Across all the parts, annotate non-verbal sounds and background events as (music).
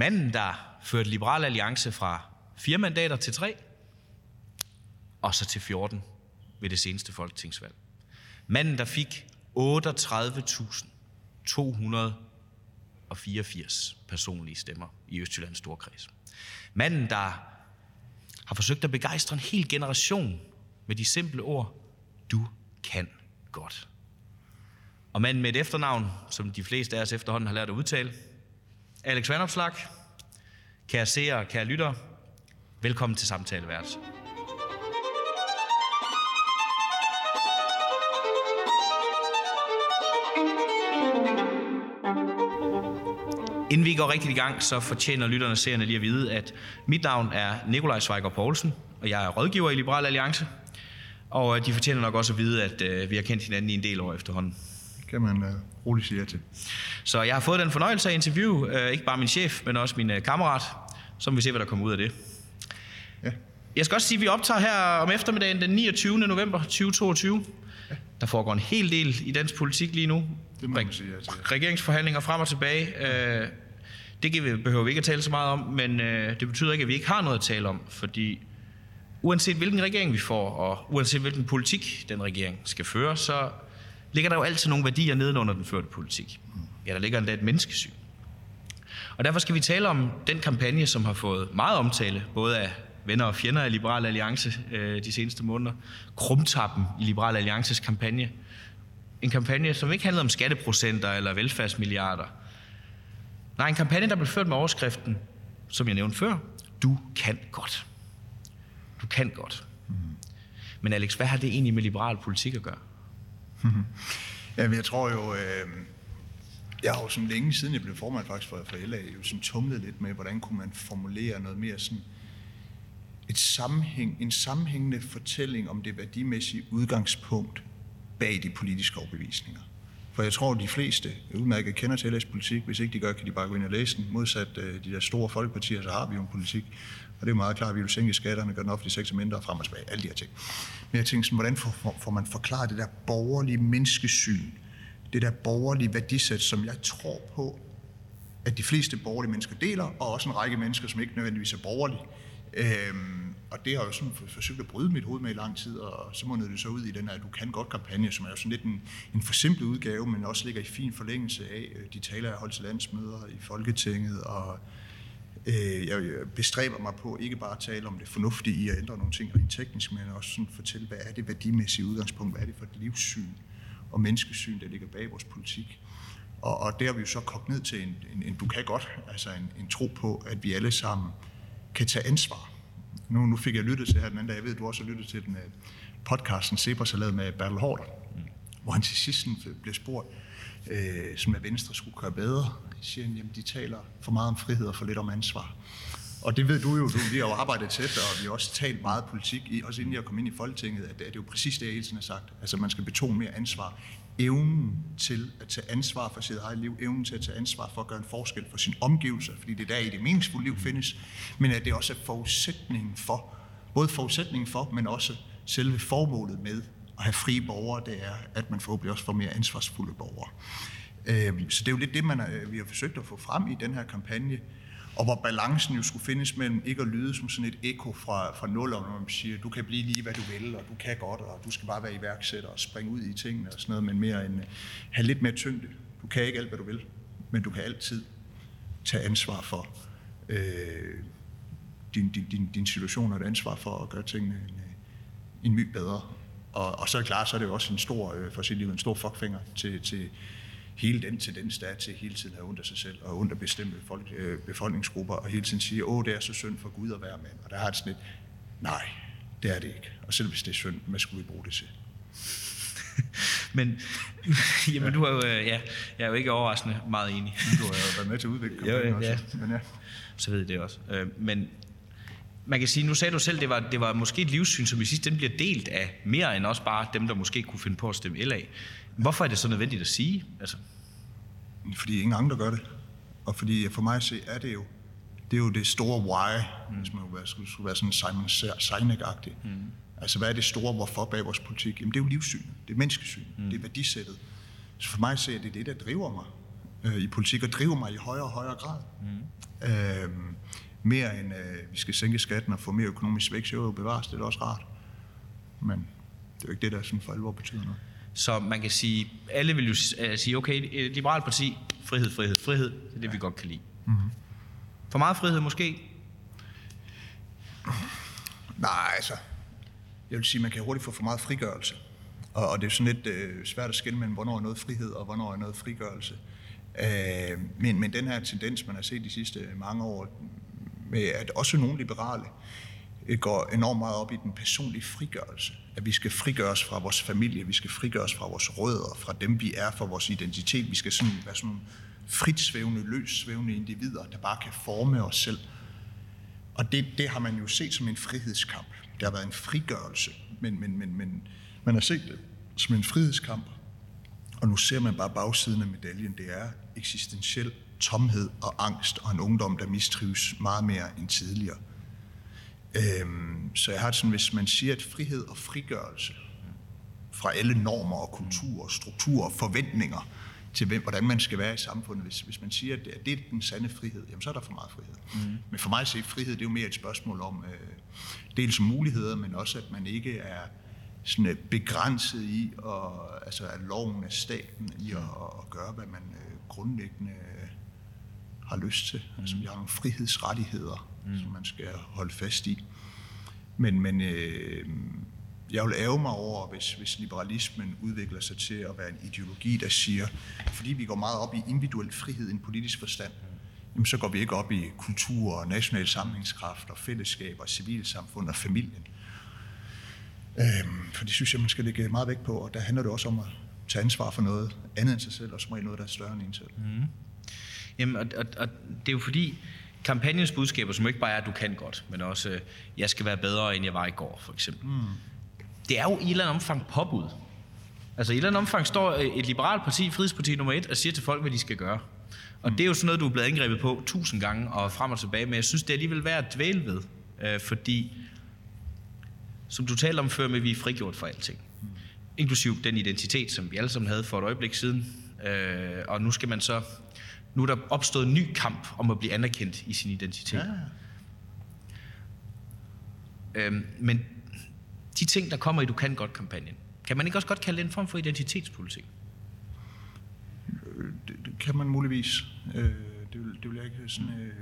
Manden, der førte Liberal Alliance fra fire mandater til tre, og så til 14 ved det seneste folketingsvalg. Manden, der fik 38.284 personlige stemmer i Østjyllands Storkreds. Manden, der har forsøgt at begejstre en hel generation med de simple ord, du kan godt. Og manden med et efternavn, som de fleste af os efterhånden har lært at udtale, Alex Vandopslag, kære seere, kære lytter, velkommen til samtaleværelset. Inden vi går rigtig i gang, så fortjener lytterne og seerne lige at vide, at mit navn er Nikolaj Sveiger Poulsen, og jeg er rådgiver i Liberal Alliance. Og øh, de fortjener nok også at vide, at øh, vi har kendt hinanden i en del år efterhånden kan man uh, roligt sige ja til. Så jeg har fået den fornøjelse af interview, øh, ikke bare min chef, men også min øh, kammerat, som vi se, hvad der kommer ud af det. Ja. Jeg skal også sige, at vi optager her om eftermiddagen den 29. november 2022. Der foregår en hel del i dansk politik lige nu. Det må man sige ja til. Regeringsforhandlinger frem og tilbage. Øh, Det behøver vi ikke at tale så meget om, men øh, det betyder ikke, at vi ikke har noget at tale om, fordi uanset hvilken regering vi får, og uanset hvilken politik den regering skal føre, så ligger der jo altid nogle værdier nedenunder den førte politik. Ja, der ligger endda et menneskesyn. Og derfor skal vi tale om den kampagne, som har fået meget omtale, både af venner og fjender af Liberal Alliance øh, de seneste måneder. Krumtappen i Liberal Alliances kampagne. En kampagne, som ikke handlede om skatteprocenter eller velfærdsmilliarder. Nej, en kampagne, der blev ført med overskriften, som jeg nævnte før, du kan godt. Du kan godt. Men Alex, hvad har det egentlig med liberal politik at gøre? Jamen, jeg tror jo, øh, jeg har jo sådan længe siden jeg blev formand faktisk for, for LA, jo sådan tumlet lidt med, hvordan kunne man formulere noget mere sådan et sammenhæng, en sammenhængende fortælling om det værdimæssige udgangspunkt bag de politiske overbevisninger. For jeg tror, at de fleste udmærket kender til LA's politik. Hvis ikke de gør, kan de bare gå ind og læse den. Modsat øh, de der store folkepartier, så har vi jo en politik. Og det er jo meget klart, at vi vil sænke skatterne, gøre den offentlige sektor mindre frem og tilbage. Alle de her ting. Men jeg tænker sådan, hvordan får, man forklaret det der borgerlige menneskesyn? Det der borgerlige værdisæt, som jeg tror på, at de fleste borgerlige mennesker deler, og også en række mennesker, som ikke nødvendigvis er borgerlige. Øhm, og det har jeg jo sådan forsøgt at bryde mit hoved med i lang tid, og så mundede det så ud i den her Du kan godt kampagne, som er jo sådan lidt en, en forsimplet udgave, men også ligger i fin forlængelse af øh, de taler, jeg har holdt til landsmøder i Folketinget, og øh, jeg bestræber mig på ikke bare at tale om det fornuftige i at ændre nogle ting rent teknisk, men også sådan fortælle, hvad er det værdimæssige udgangspunkt, hvad er det for et livssyn og menneskesyn, der ligger bag vores politik. Og, og det har vi jo så kogt ned til en, en, en du kan godt, altså en, en tro på, at vi alle sammen kan tage ansvar. Nu, nu fik jeg lyttet til her den anden dag, jeg ved, du også har lyttet til den uh, podcasten Cepos har lavet med Bertel Hårder, hvor han til sidst blev spurgt, øh, som at Venstre skulle gøre bedre. siger han, jamen de taler for meget om frihed og for lidt om ansvar. Og det ved du jo, du vi har jo arbejdet tæt, og vi har også talt meget politik, i, også inden jeg kom ind i Folketinget, at det er jo præcis det, jeg hele tiden har sagt. Altså man skal betone mere ansvar. Evnen til at tage ansvar for sit eget liv, evnen til at tage ansvar for at gøre en forskel for sine omgivelser, fordi det er der i det meningsfulde liv findes, men at det også er forudsætningen for, både forudsætningen for, men også selve formålet med at have frie borgere, det er, at man forhåbentlig også får mere ansvarsfulde borgere. Øhm, Så det er jo lidt det, man, er- vi har forsøgt at få frem i den her kampagne, og hvor balancen jo skulle findes mellem ikke at lyde som sådan et ekko fra, fra nullerne, når man siger, du kan blive lige, hvad du vil, og du kan godt, og du skal bare være iværksætter og springe ud i tingene og sådan noget, men mere en, øh, have lidt mere tyngde. Du kan ikke alt, hvad du vil, men du kan altid tage ansvar for øh, din, din, din, din situation og et ansvar for at gøre tingene en, øh, en my bedre. Og, og så er det klart, så er det jo også en stor, øh, for det ligeud, en stor fuckfinger til, til hele den tendens, der er til hele tiden at af sig selv og af bestemte folk, øh, befolkningsgrupper, og hele tiden sige, åh, det er så synd for Gud at være mand. Og der har det sådan lidt, nej, det er det ikke. Og selv hvis det er synd, hvad skulle vi bruge det til? (laughs) Men, (laughs) jamen, du er jo, øh, ja, jeg er jo ikke overraskende meget enig. Du har jo været med til at udvikle (laughs) Jo, ja. også. Men ja. så ved jeg det også. Øh, Men man kan sige, nu sagde du selv, det var, det var måske et livssyn, som i sidste ende bliver delt af mere end også bare dem, der måske kunne finde på at stemme LA. Hvorfor er det så nødvendigt at sige? Altså, Fordi ingen andre gør det. Og fordi for mig at se, er det jo det, er jo det store why, mm. hvis man skulle, skulle, være sådan Simon Sinek-agtig. Mm. Altså, hvad er det store hvorfor bag vores politik? Jamen, det er jo livssynet, det er menneskesynet, mm. det er værdisættet. Så for mig at se, er det det, der driver mig. øh, i politik, og driver mig i højere og højere grad. Mm. Øh, mere end øh, vi skal sænke skatten og få mere økonomisk vækst, jo bevares, det er også rart. Men det er jo ikke det, der sådan for alvor betyder noget. Så man kan sige, alle vil jo øh, sige, okay, et liberalt parti, frihed, frihed, frihed, det er det, vi godt kan lide. Mm-hmm. For meget frihed måske? Nej, altså, jeg vil sige, man kan hurtigt få for meget frigørelse. Og, og det er sådan lidt øh, svært at skille mellem, hvornår er noget frihed, og hvornår er noget frigørelse. Øh, men, men den her tendens, man har set de sidste mange år, med at også nogle liberale øh, går enormt meget op i den personlige frigørelse. At vi skal frigøres fra vores familie, vi skal frigøres fra vores rødder, fra dem vi er, fra vores identitet. Vi skal sådan være sådan nogle frit svævende, løs svævende individer, der bare kan forme os selv. Og det, det har man jo set som en frihedskamp. Det har været en frigørelse, men, men, men, men man har set det som en frihedskamp. Og nu ser man bare bagsiden af medaljen. Det er eksistentiel tomhed og angst og en ungdom, der mistrives meget mere end tidligere. Øhm, så jeg har sådan, hvis man siger, at frihed og frigørelse fra alle normer og kulturer, strukturer og forventninger til, hvem, hvordan man skal være i samfundet, hvis, hvis man siger, at det, at det er den sande frihed, jamen så er der for meget frihed. Mm. Men for mig at se, frihed, det er jo mere et spørgsmål om øh, dels muligheder, men også, at man ikke er sådan øh, begrænset i, og, altså at loven af staten i at, at gøre, hvad man øh, grundlæggende øh, har lyst til. Mm. Altså vi har nogle frihedsrettigheder, mm. som man skal holde fast i. Men, men øh, jeg vil ære mig over, hvis, hvis liberalismen udvikler sig til at være en ideologi, der siger, fordi vi går meget op i individuel frihed i en politisk forstand, jamen så går vi ikke op i kultur og national samlingskraft og fællesskab og civilsamfund og familien. Øhm, for det synes jeg, man skal lægge meget vægt på, og der handler det også om at tage ansvar for noget andet end sig selv, og som noget, der er større end en selv. Mm. Jamen, og, og, og det er jo fordi, kampagnens budskaber, som ikke bare er, at du kan godt, men også, øh, jeg skal være bedre, end jeg var i går, for eksempel. Mm. Det er jo i et eller andet omfang påbud. Altså i et eller andet omfang står øh, et liberalt parti, Frihedsparti nummer et, og siger til folk, hvad de skal gøre. Og mm. det er jo sådan noget, du er blevet angrebet på tusind gange og frem og tilbage, men jeg synes, det er alligevel værd at dvæle ved, øh, fordi som du talte om før med, vi er frigjort for alting. Mm. Inklusiv den identitet, som vi alle sammen havde for et øjeblik siden. Øh, og nu skal man så nu er der opstået en ny kamp om at blive anerkendt i sin identitet. Ja. Øhm, men de ting, der kommer i Du kan godt-kampagnen, kan man ikke også godt kalde det en form for identitetspolitik? Det, det kan man muligvis. Øh, det, vil, det vil jeg ikke sådan, øh,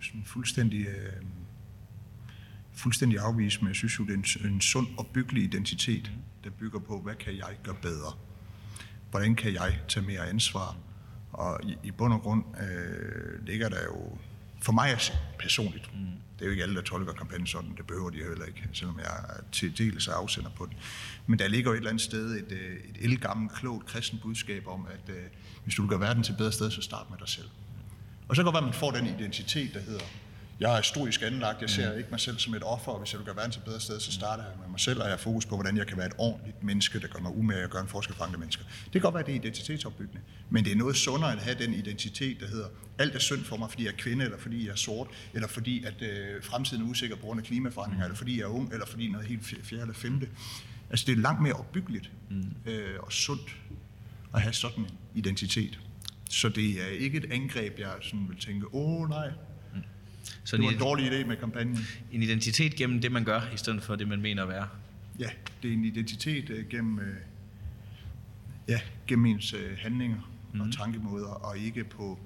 sådan fuldstændig, øh, fuldstændig afvise, men jeg synes jo, det er en, en sund og byggelig identitet, der bygger på, hvad kan jeg gøre bedre? Hvordan kan jeg tage mere ansvar? Og i, i bund og grund øh, ligger der jo, for mig personligt, mm. det er jo ikke alle, der tolker kampagnen sådan, det behøver de heller ikke, selvom jeg til dels er afsender på den. Men der ligger jo et eller andet sted et, øh, et elgammelt, klogt kristen budskab om, at øh, hvis du vil gøre verden til et bedre sted, så start med dig selv. Og så kan det godt være, at man får den identitet, der hedder, jeg er stoisk anlagt, jeg ser mm. ikke mig selv som et offer, og hvis jeg vil gøre verden til et bedre sted, så starter jeg med mig selv, og jeg har fokus på, hvordan jeg kan være et ordentligt menneske, der gør mig umage og gør en forskel for andre mennesker. Det kan godt være, at det er identitetsopbyggende, men det er noget sundere at have den identitet, der hedder, alt er synd for mig, fordi jeg er kvinde, eller fordi jeg er sort, eller fordi at øh, fremtiden er usikker på grund af klimaforandringer, mm. eller fordi jeg er ung, eller fordi noget helt fjerde eller femte. Altså det er langt mere opbyggeligt mm. øh, og sundt at have sådan en identitet. Så det er ikke et angreb, jeg sådan vil tænke, åh nej, så det var en dårlig idé med kampagnen. En identitet gennem det, man gør, i stedet for det, man mener at være. Ja, det er en identitet uh, gennem, uh, ja, gennem ens uh, handlinger mm. og mhm. tankemåder, og ikke på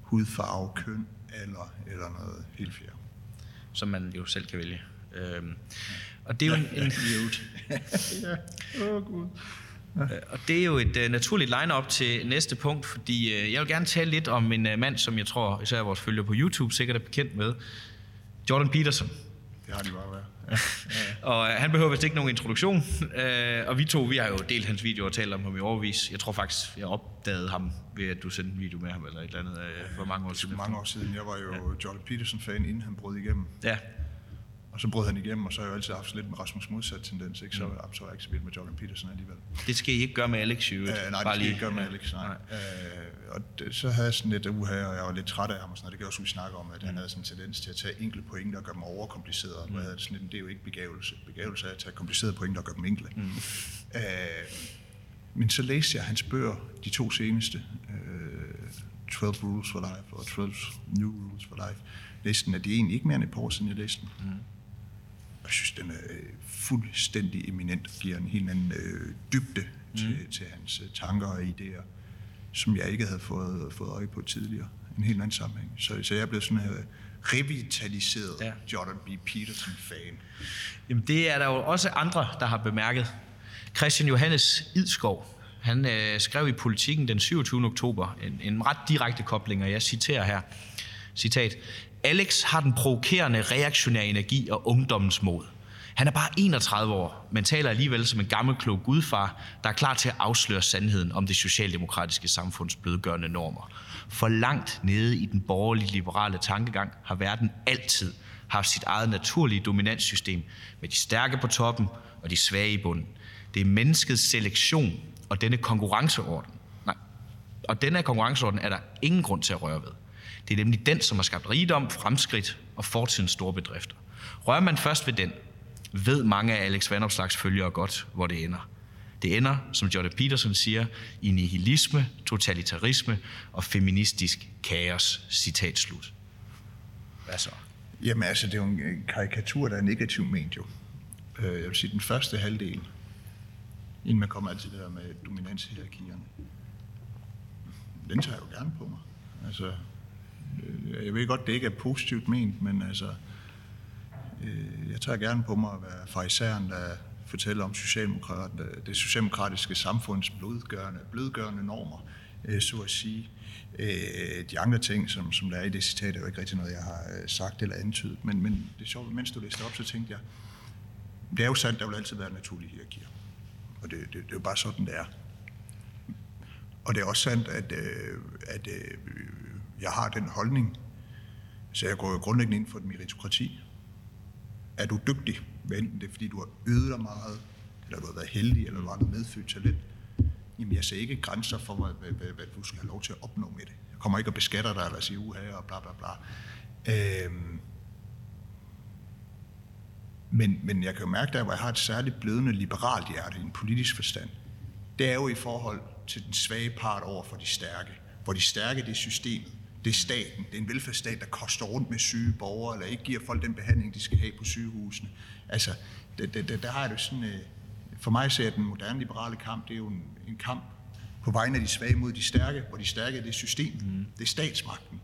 hudfarve, køn eller, eller noget helt fjerde. Som man jo selv kan vælge. Øhm, ja. Og det er jo en... en ja, (laughs) åh oh, gud. Ja. Øh, og det er jo et uh, naturligt line-up til næste punkt, fordi uh, jeg vil gerne tale lidt om en uh, mand, som jeg tror, især vores følgere på YouTube sikkert er bekendt med. Jordan Peterson. Det har de bare været. Ja. (laughs) Ja. og uh, han behøver vist ikke nogen introduktion. Uh, og vi to, vi har jo delt hans video og talt om ham i overvis. Jeg tror faktisk, jeg opdagede ham ved, at du sendte en video med ham eller et eller andet uh, for mange år siden. mange år siden. Jeg var jo ja. Jordan Peterson-fan, inden han brød igennem. Ja, og så brød han igennem, og så har jeg altid haft lidt med Rasmus modsat tendens, ikke? Så, mm. så er jeg ikke så vild med Jordan Peterson alligevel. Det skal I ikke gøre med Alex, jo. Uh, nej, det skal I ikke gøre med Alex, nej. nej. Uh, og det, så havde jeg sådan lidt uha, og jeg var lidt træt af ham, og sådan noget. Det kan også, vi snakke om, at mm. han havde sådan en tendens til at tage enkle pointer og gøre dem overkomplicerede. Mm. Og havde sådan lidt, det er jo ikke begævelse. Begævelse er at tage komplicerede pointer og gøre dem enkle. Mm. Uh, men så læste jeg hans bøger, de to seneste, uh, 12 Rules for Life og 12 New Rules for Life. Listen er det egentlig ikke mere end et par år siden, jeg læste den. Mm. Jeg synes, den er øh, fuldstændig eminent og giver en helt anden øh, dybde mm. til, til hans øh, tanker og idéer, som jeg ikke havde fået, fået øje på tidligere. En helt anden sammenhæng. Så, så jeg er blevet sådan her revitaliseret ja. Jordan B. Peterson-fan. Jamen det er der jo også andre, der har bemærket. Christian Johannes Idskov, han øh, skrev i Politiken den 27. oktober en, en ret direkte kobling, og jeg citerer her. Citat. Alex har den provokerende reaktionære energi og ungdommens mod. Han er bare 31 år, men taler alligevel som en gammel klog gudfar, der er klar til at afsløre sandheden om det socialdemokratiske samfunds blødgørende normer. For langt nede i den borgerlige liberale tankegang har verden altid haft sit eget naturlige dominanssystem med de stærke på toppen og de svage i bunden. Det er menneskets selektion og denne konkurrenceorden. Nej, og denne konkurrenceorden er der ingen grund til at røre ved. Det er nemlig den, som har skabt rigdom, fremskridt og fortidens store bedrifter. Rører man først ved den, ved mange af Alex Vandopslags følgere godt, hvor det ender. Det ender, som Jordan Peterson siger, i nihilisme, totalitarisme og feministisk kaos. Citat slut. Hvad så? Jamen altså, det er jo en karikatur, der er negativ ment jo. Øh, jeg vil sige, den første halvdel, inden man kommer altid der med dominanshierarkierne, den tager jeg jo gerne på mig. Altså, Øh, jeg ved godt, det ikke er positivt ment, men altså, øh, jeg tager gerne på mig at være farisæren, der fortæller om socialdemokrat, det socialdemokratiske samfunds blødgørende, blødgørende normer, øh, så at sige. Øh, de andre ting, som, som der er i det citat, er jo ikke rigtig noget, jeg har øh, sagt eller antydet, men, men det er sjovt, mens du læste op, så tænkte jeg, det er jo sandt, der vil altid være naturlige hierarkier. Og det, det, det er jo bare sådan, det er. Og det er også sandt, at, øh, at jeg har den holdning, så jeg går jo grundlæggende ind for et meritokrati. Er du dygtig, hvad enten det er, fordi du har øvet dig meget, eller du har været heldig, eller du har noget medfødt talent, jamen jeg ser ikke grænser for, hvad, hvad, hvad, hvad du skal have lov til at opnå med det. Jeg kommer ikke og beskatter dig, eller siger uha, og bla bla bla. Øhm, men, men jeg kan jo mærke, der hvor jeg har et særligt blødende liberalt hjerte i en politisk forstand, det er jo i forhold til den svage part over for de stærke. Hvor de stærke, det er systemet, det er staten, det er en velfærdsstat, der koster rundt med syge borgere, eller ikke giver folk den behandling, de skal have på sygehusene. Altså, det, det, det, der har det sådan, øh, for mig ser den moderne liberale kamp, det er jo en, en kamp på vegne af de svage mod de stærke, hvor de stærke det er systemet, mm. det er statsmagten.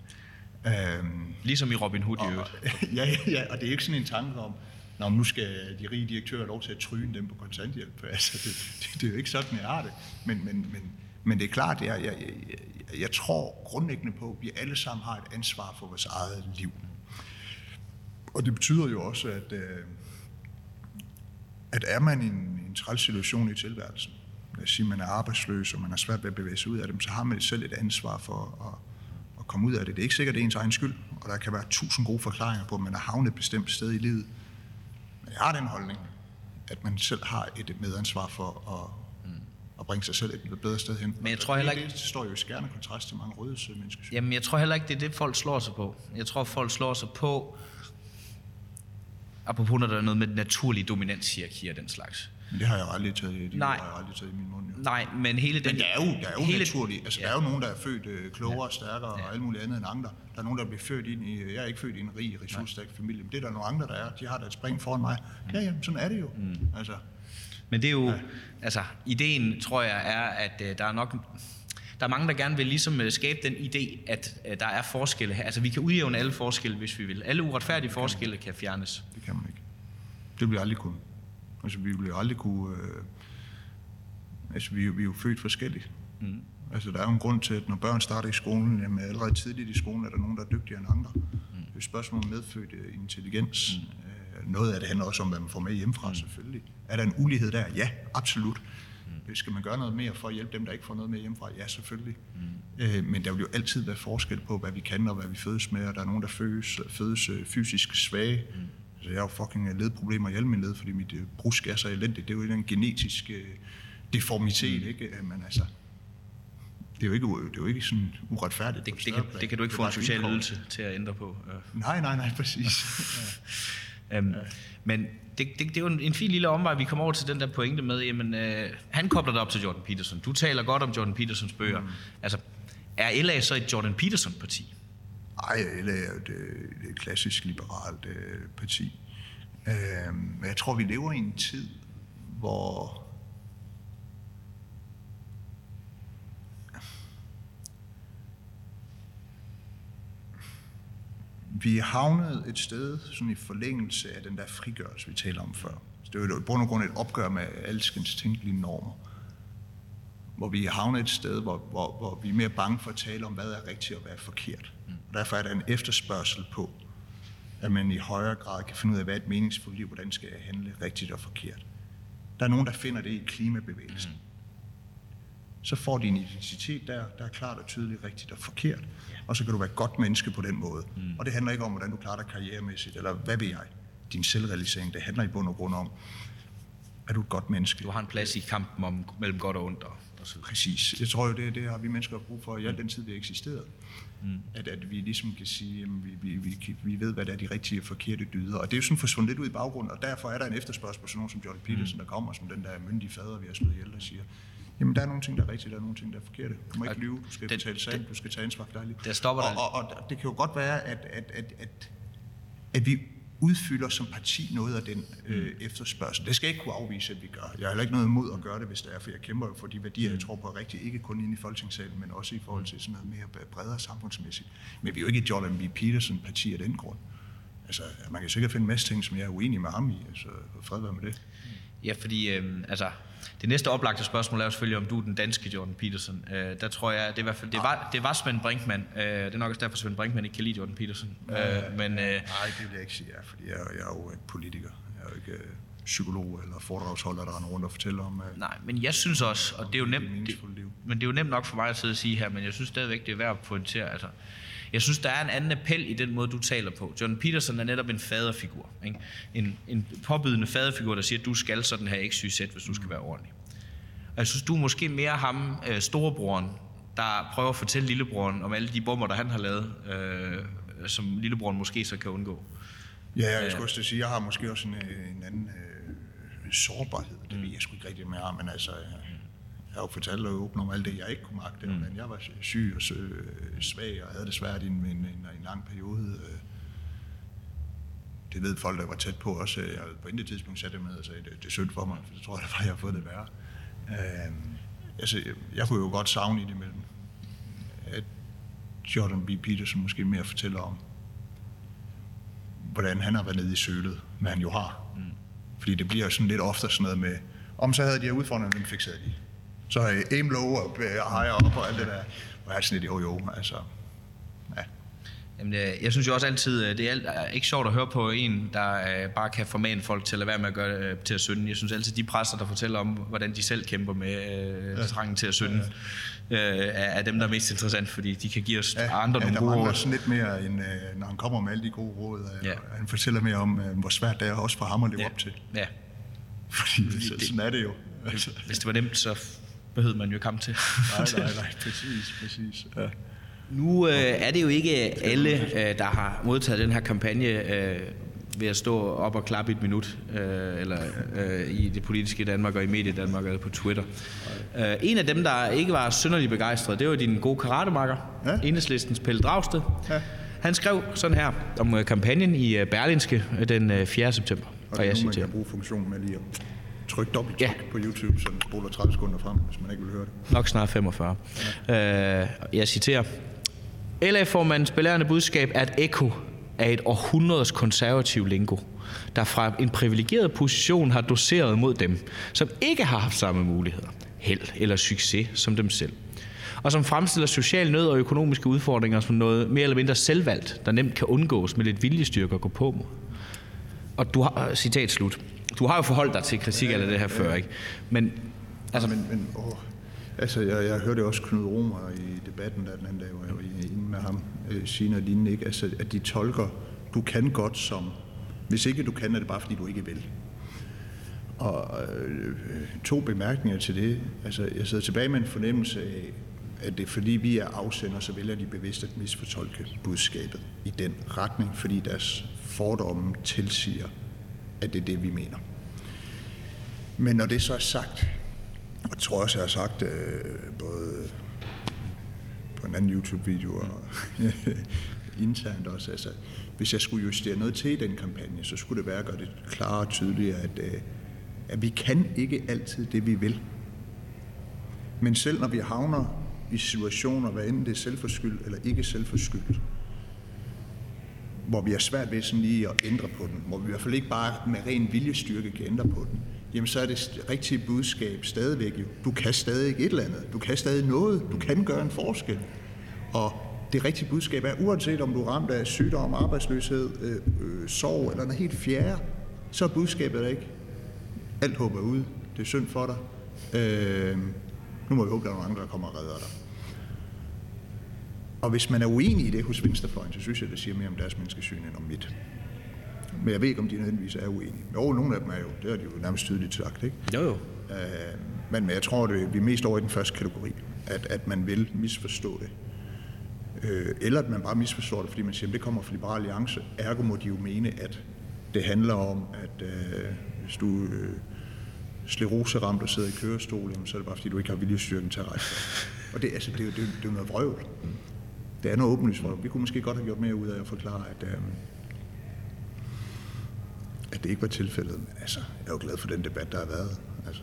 Øhm, ligesom i Robin Hood i øvrigt. (laughs) Ja, ja, ja, og det er ikke sådan en tanke om, Nå, nu skal de rige direktører have lov til at tryne dem på kontanthjælp. (laughs) Altså, det, det, det er jo ikke sådan, jeg har det. Men, men, men, men det er klart, jeg, jeg, jeg, jeg tror grundlæggende på, at vi alle sammen har et ansvar for vores eget liv. Og det betyder jo også, at, øh, at er man i en, en træls situation i tilværelsen, lad os sige, man er arbejdsløs, og man har svært ved at bevæge sig ud af dem, så har man selv et ansvar for at, at komme ud af det. Det er ikke sikkert, det er ens egen skyld, og der kan være tusind gode forklaringer på, at man er havnet et bestemt sted i livet. Men jeg har den holdning, at man selv har et medansvar for at, at bringe sig selv et bedre sted hen. Men jeg tror heller ikke... Det, det står jo i skærende kontrast til mange røde mennesker. Jamen, jeg tror heller ikke, det er det, folk slår sig på. Jeg tror, folk slår sig på, apropos når der er noget med naturlig dominanshierarki og den slags. Men det har jeg aldrig taget, de Nej. har jeg aldrig taget i min mund. Jo. Nej, men hele den... Men der er jo, der er jo hele, naturligt. Altså, ja. der er jo nogen, der er født øh, klogere, ja. stærkere ja. og alt muligt andet end andre. Der er nogen, der bliver født ind i... Jeg er ikke født i en rig, ressourcestærk familie, men det er der nogle andre, der er. De har da et spring foran mig. Mm. Ja, ja, sådan er det jo. Mm. Altså, men det er jo, ja. altså, ideen tror jeg er, at uh, der er nok, der er mange, der gerne vil ligesom uh, skabe den idé, at uh, der er forskelle her. Altså, vi kan udjævne alle forskelle, hvis vi vil. Alle uretfærdige forskelle kan fjernes. Det kan man ikke. Det bliver aldrig kunne. Altså, vi bliver aldrig kunne... Øh, altså, vi, vi er jo født forskelligt. Mm. Altså, der er jo en grund til, at når børn starter i skolen, jamen allerede tidligt i skolen er der nogen, der er dygtigere end andre. Mm. Det er et spørgsmål om medfødt intelligens. Mm noget af det handler også om, hvad man får med hjemmefra, mm. selvfølgelig. Er der en ulighed der? Ja, absolut. Mm. Skal man gøre noget mere for at hjælpe dem, der ikke får noget med hjemmefra? Ja, selvfølgelig. Mm. Øh, men der vil jo altid være forskel på, hvad vi kan og hvad vi fødes med, og der er nogen, der fødes, fødes øh, fysisk svage. Mm. Altså, jeg har jo fucking ledproblemer i alle mine led, fordi mit øh, brusk er så elendigt. Det er jo en genetisk øh, deformitet, mm. ikke? Men altså, det er jo ikke, det er jo ikke sådan uretfærdigt. Det, det, kan, det kan du ikke få en social ydelse til at ændre på. Nej, nej, nej, præcis. (laughs) Øhm, ja. Men det, det, det er jo en, en fin lille omvej, vi kommer over til den der pointe med, jamen, øh, han kobler det op til Jordan Peterson. Du taler godt om Jordan Petersons bøger. Mm. Altså, er LA så et Jordan Peterson-parti? Ej, LA er jo et, et klassisk liberalt øh, parti. Øh, men jeg tror, vi lever i en tid, hvor vi er havnet et sted sådan i forlængelse af den der frigørelse, vi taler om før. Så det er jo i bund og grund et opgør med alskens tænkelige normer. Hvor vi er havnet et sted, hvor, hvor, hvor vi er mere bange for at tale om, hvad er rigtigt og hvad er forkert. Og derfor er der en efterspørgsel på, at man i højere grad kan finde ud af, hvad er et meningsfuldt liv, hvordan skal jeg handle rigtigt og forkert. Der er nogen, der finder det i klimabevægelsen. Så får de en identitet der, der er klart og tydeligt rigtigt og forkert, og så kan du være et godt menneske på den måde. Mm. Og det handler ikke om, hvordan du klarer dig karrieremæssigt, eller hvad ved jeg. Din selvrealisering, det handler i bund og grund om, er du et godt menneske. Du har en plads i kampen om, mellem godt og ondt. Og. Præcis. Jeg tror jo, det, det har vi mennesker brug for i al den tid, vi har eksisteret. Mm. At, at vi ligesom kan sige, at vi, vi, vi, vi ved, hvad der er de rigtige og forkerte dyder. Og det er jo sådan forsvundet lidt ud i baggrunden, og derfor er der en efterspørgsel på sådan nogen som Jordan Peterson, mm. der kommer som den der myndige fader, vi har slået ihjel, der siger, Jamen, der er nogle ting, der er rigtige, der er nogle ting, der er forkerte. Du må ikke lyve, du skal den, betale sand, du skal tage ansvar for dig liv. Der stopper og, og, og, det kan jo godt være, at, at, at, at, at vi udfylder som parti noget af den øh, efterspørgsel. Det skal jeg ikke kunne afvise, at vi gør. Jeg har heller ikke noget imod at gøre det, hvis det er, for jeg kæmper jo for de værdier, jeg tror på rigtigt, ikke kun inde i Folketingssalen, men også i forhold til sådan noget mere bredere samfundsmæssigt. Men vi er jo ikke et Jordan B. Peterson-parti af den grund. Altså, man kan sikkert finde en masse ting, som jeg er uenig med ham i. Altså, fred være med det. Ja, fordi øh, altså, det næste oplagte spørgsmål er jo selvfølgelig, om du er den danske Jordan Peterson. Øh, der tror jeg, det, er i hvert fald, det, var, det var Svend Brinkmann. Øh, det er nok også derfor, Svend Brinkmann ikke kan lide Jordan Peterson. Ja, øh, men, øh, nej, det vil jeg ikke sige, ja, fordi jeg, jeg er jo ikke politiker. Jeg er jo ikke øh, psykolog eller foredragsholder, der render rundt og fortæller om... Øh, nej, men jeg synes også, og det er jo nemt, det, men det er jo nemt nok for mig at sidde og sige her, men jeg synes stadigvæk, det er værd at pointere, altså, jeg synes, der er en anden appel i den måde, du taler på. John Peterson er netop en faderfigur. Ikke? En, en påbydende faderfigur, der siger, at du skal sådan her ikke Z, hvis du skal være ordentlig. Og jeg synes, du er måske mere ham, øh, storebroren, der prøver at fortælle lillebroren om alle de bomber, der han har lavet, øh, som lillebroren måske så kan undgå. Ja, jeg skulle også sige, jeg har måske også en, øh, en anden øh, sårbarhed. Det mm. ved jeg sgu ikke rigtig mere men altså, jeg har jo fortalt og åbent om alt det, jeg ikke kunne magte, mm. men jeg var syg og svag og havde det svært i en, en, en, en lang periode. Øh. Det ved folk, der var tæt på også. Jeg på intet tidspunkt satte det med og sagde, det, det er synd for mig, for det tror jeg, at jeg har fået det værre. Øh, altså, jeg kunne jo godt savne i det mellem, at Jordan B. Peterson måske mere fortæller om, hvordan han har været nede i sølet, hvad han jo har. Mm. Fordi det bliver sådan lidt ofte sådan noget med, om så havde de her udfordringer, dem fikserede de. Så aim low og higher op og alt det der. Og jeg er sådan lidt, jo jo, altså, ja. Jamen, øh, jeg synes jo også altid, øh, det er ikke sjovt at høre på en, der øh, bare kan formane folk til at lade være med at gøre det til at synde. Jeg synes altid, de præster, der fortæller om, hvordan de selv kæmper med ja. trangen til at synde, ja, ja. er dem, der er mest interessant, fordi de kan give os ja, andre ja, nogle gode råd. sådan lidt mere, end, når han kommer med alle de gode råd. Ja. Han fortæller mere om, hvor svært det er også for ham at leve ja. op til. Ja. Fordi, fordi sådan er det jo. Altså. Hvis det var nemt, så behøvede man jo kamp til. (laughs) nej, nej, nej, præcis, præcis. Ja. Nu øh, er det jo ikke alle, øh, der har modtaget den her kampagne øh, ved at stå op og klappe et minut, øh, eller øh, i det politiske Danmark og i mediet Danmark eller på Twitter. Øh, en af dem, der ikke var synderligt begejstret, det var din gode karatemakker, ja? enhedslistens Pelle Dragsted. Ja. Han skrev sådan her om øh, kampagnen i øh, Berlinske den 4. september. Og, og jeg citerer. Man kan bruge funktionen med lige at tryk dobbelt ja. på YouTube, så den spoler 30 sekunder frem, hvis man ikke vil høre det. Nok snart 45. Ja. Øh, jeg citerer. LA-formandens belærende budskab er et ekko af et århundredes konservativ lingo, der fra en privilegeret position har doseret mod dem, som ikke har haft samme muligheder, held eller succes som dem selv og som fremstiller social nød og økonomiske udfordringer som noget mere eller mindre selvvalgt, der nemt kan undgås med lidt viljestyrke at gå på mod. Og du har, citat slut, du har jo forholdt dig til kritik af det her før, ikke? Men, altså... Men, men åh, altså, jeg, jeg hørte også Knud Romer i debatten der den anden dag, hvor jeg var inde med ham, øh, sige noget lignende, ikke? Altså, at de tolker, du kan godt som, hvis ikke du kan, er det bare fordi du ikke vil. Og øh, to bemærkninger til det. Altså, jeg sidder tilbage med en fornemmelse af, at det er fordi vi er afsender, så vælger de bevidst at misfortolke budskabet i den retning, fordi deres fordomme tilsiger, at det er det, vi mener. Men når det så er sagt, og jeg tror også, jeg har sagt øh, både på en anden YouTube-video og (laughs) internt også. Altså, hvis jeg skulle justere noget til i den kampagne, så skulle det være at gøre det klarere og tydeligere, at, øh, at vi kan ikke altid det, vi vil. Men selv når vi havner i situationer, hvad enten det er selvforskyldt eller ikke selvforskyldt, hvor vi har svært ved sådan lige at ændre på den, hvor vi i hvert fald ikke bare med ren viljestyrke kan ændre på den, jamen så er det rigtige budskab stadigvæk jo, du kan stadig et eller andet, du kan stadig noget, du kan gøre en forskel. Og det rigtige budskab er, uanset om du er ramt af sygdom, arbejdsløshed, øh, øh, sorg eller noget helt fjerde, så er budskabet der ikke. Alt håber ude. Det er synd for dig. Øh, nu må vi håbe, at der er nogle andre, der kommer og redder dig. Og hvis man er uenig i det hos venstrefløjen, så synes jeg, det siger mere om deres menneskesyn end om mit. Men jeg ved ikke, om de nødvendigvis er uenige. Jo, nogle af dem er jo. Det har de jo nærmest tydeligt sagt, ikke? Jo, jo. Øh, men, men jeg tror, at vi er mest over i den første kategori. At, at man vil misforstå det. Øh, eller at man bare misforstår det, fordi man siger, at det kommer fra Liberal Alliance. Ergo må de jo mene, at det handler om, at øh, hvis du øh, skleroseramt og sidder i kørestol, jamen, så er det bare, fordi du ikke har viljestyrken til at rejse. Og det, altså, det, er jo, det, er jo- det er jo noget vrøvl. Det er noget åbenlyst vrøvl. Vi kunne måske godt have gjort mere ud af at forklare, at, øh, at det ikke var tilfældet. Men altså, jeg er jo glad for den debat, der har været. Altså,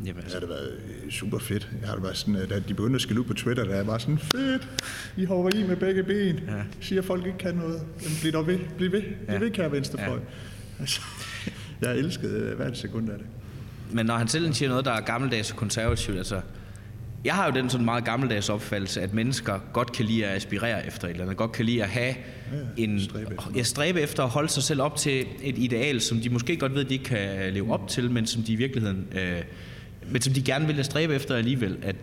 Jamen, det altså, har det været øh, super fedt. Jeg har det været sådan, at da de begyndte at skille ud på Twitter, der er bare sådan, fedt, I hopper i med begge ben. Ja. Siger, at folk ikke kan noget. Jamen, bliv dog ved. Bliv ved. Bliv Ja. ved, kære venstrefløj. Ja. Altså, (laughs) jeg elskede øh, hvert sekund af det. men når han selv siger noget, der er gammeldags og konservativt, altså... Jeg har jo den sådan meget gammeldags opfattelse, at mennesker godt kan lide at aspirere efter et eller andet, godt kan lide at have en, stræbe efter ja, stræbe efter at holde sig selv op til et ideal, som de måske godt ved, de ikke kan leve op til, men som de i virkeligheden, øh, men som de gerne vil stræbe efter alligevel. At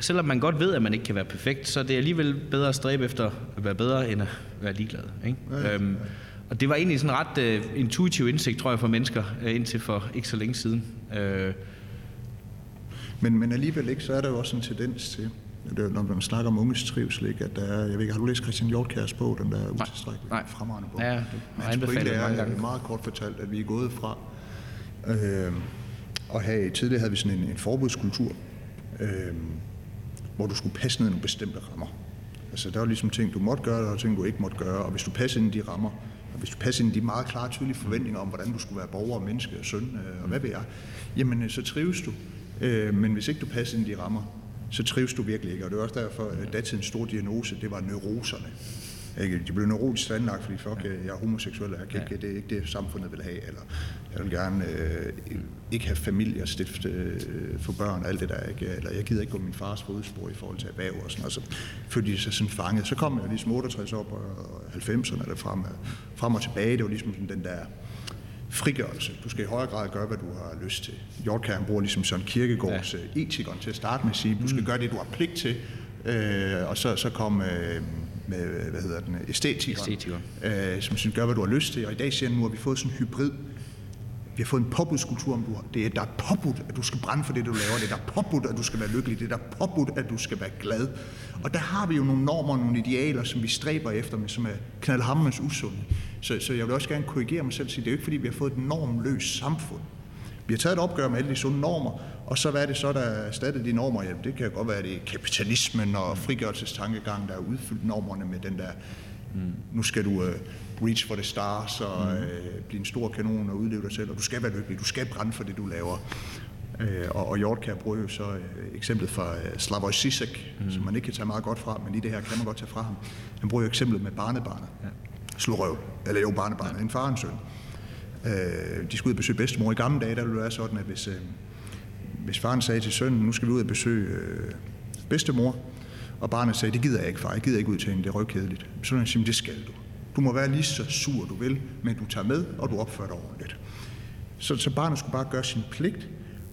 selvom man godt ved, at man ikke kan være perfekt, så er det alligevel bedre at stræbe efter at være bedre, end at være ligeglad. Ikke? Ja, ja, Øhm, og det var egentlig sådan ret øh, intuitiv indsigt, tror jeg, for mennesker, øh, indtil for ikke så længe siden. Øh, Men, men alligevel ikke, så er der jo også en tendens til, det er, når man snakker om unges trivsel, ikke, at der er, jeg ved ikke, har du læst Christian Hjortkærs bog, den der utilstrækkelige, nej. fremragende bog? Ja, det har anbefalet det mange er, gange. meget kort fortalt, at vi er gået fra øh, at have, tidligere havde vi sådan en, en forbudskultur, øh, hvor du skulle passe ned i nogle bestemte rammer. Altså der var ligesom ting, du måtte gøre, og der var ting, du ikke måtte gøre, og hvis du passede ind i de rammer, og hvis du passede ind i de meget klare, tydelige forventninger om, hvordan du skulle være borger, menneske og søn, øh, og hvad ved jeg, jamen øh, så trives du. Øh, men hvis ikke du passede ind i de rammer, så trives du virkelig ikke. Og det er også derfor, at datidens store diagnose, det var neuroserne. Ikke? De blev neurotisk anlagt, fordi fuck, jeg er homoseksuel, og jeg kan ikke, det er ikke det, samfundet vil have, eller jeg vil gerne øh, ikke have familie og stifte øh, for børn og alt det der, ikke? eller jeg gider ikke gå min fars fodspor i forhold til erhverv og sådan noget. Så følte de sig sådan fanget. Så kom jeg ligesom 68 op og 90'erne, eller frem, frem og tilbage. Det var ligesom sådan den der frigørelse. Du skal i højere grad gøre, hvad du har lyst til. Hjortkær, bruger ligesom Søren Kierkegaards ja. etikeren til at starte med at sige, du skal gøre det, du har pligt til. Øh, og så, så kom øh, med, hvad hedder den, æstetikeren, Æstetikeren. øh, som synes, gør, hvad du har lyst til. Og i dag siger han, nu har vi fået sådan en hybrid. Vi har fået en påbudskultur om, du har, det er, der er påbudt, at du skal brænde for det, du laver. Det er der er påbudt, at du skal være lykkelig. Det er der er påbudt, at du skal være glad. Og der har vi jo nogle normer og nogle idealer, som vi stræber efter, men som er knaldhammerens usunde. Så, så jeg vil også gerne korrigere mig selv og sige, det er jo ikke fordi, vi har fået et normløst samfund. Vi har taget et opgør med alle de sunde normer, og så hvad er det så, der er erstattet de normer? Ja, det kan godt være, at det er kapitalismen og frigørelsestankegang, der har udfyldt normerne med den der, mm. nu skal du uh, reach for the stars og uh, blive en stor kanon og udleve dig selv, og du skal være lykkelig, du skal brænde for det, du laver. Uh, og, og Hjortkær bruger jo så uh, eksemplet fra uh, Slavoj Zizek, mm. som man ikke kan tage meget godt fra, men lige det her kan man godt tage fra ham. Han bruger jo eksemplet med barnebarnet. Ja. Slå røv. Eller jo, barnebarnet. Ja. En far og en søn. Øh, de skulle ud og besøge bedstemor. I gamle dage, der ville det være sådan, at hvis, øh, hvis faren sagde til sønnen, nu skal vi ud og besøge øh, bedstemor, og barnet sagde, det gider jeg ikke, far, jeg gider ikke ud til hende, det er røvkedeligt. Så han sige, det skal du. Du må være lige så sur, du vil, men du tager med, og du opfører dig ordentligt. Så, så barnet skulle bare gøre sin pligt,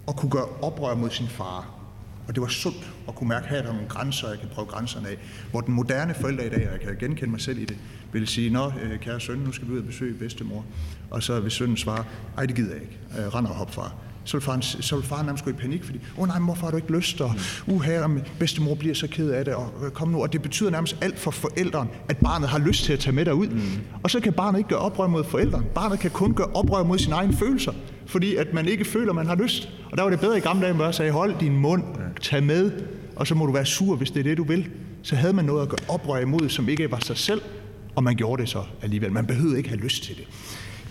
og kunne gøre oprør mod sin far. Og det var sundt at kunne mærke, at her er der nogle grænser, og jeg kan prøve grænserne af. Hvor den moderne forælder i dag, og jeg kan genkende mig selv i det, vil sige, nå, øh, kære søn, nu skal vi ud og besøge bedstemor. Og så vil sønnen svare, ej, det gider jeg ikke. Øh, render og hop far. Så vil, faren, så vil faren nærmest gå i panik, fordi, åh oh, nej, hvorfor har du ikke lyst? Og uha, om bedstemor bliver så ked af det, og øh, kom nu. Og det betyder nærmest alt for forældrene, at barnet har lyst til at tage med derud. Mm. Og så kan barnet ikke gøre oprør mod forældrene. Barnet kan kun gøre oprør mod sine egne følelser, fordi at man ikke føler, man har lyst. Og der var det bedre i gamle dage, hvor jeg sagde, hold din mund, tag med, og så må du være sur, hvis det er det, du vil. så havde man noget at gøre oprør imod, som ikke var sig selv, og man gjorde det så alligevel. Man behøvede ikke have lyst til det.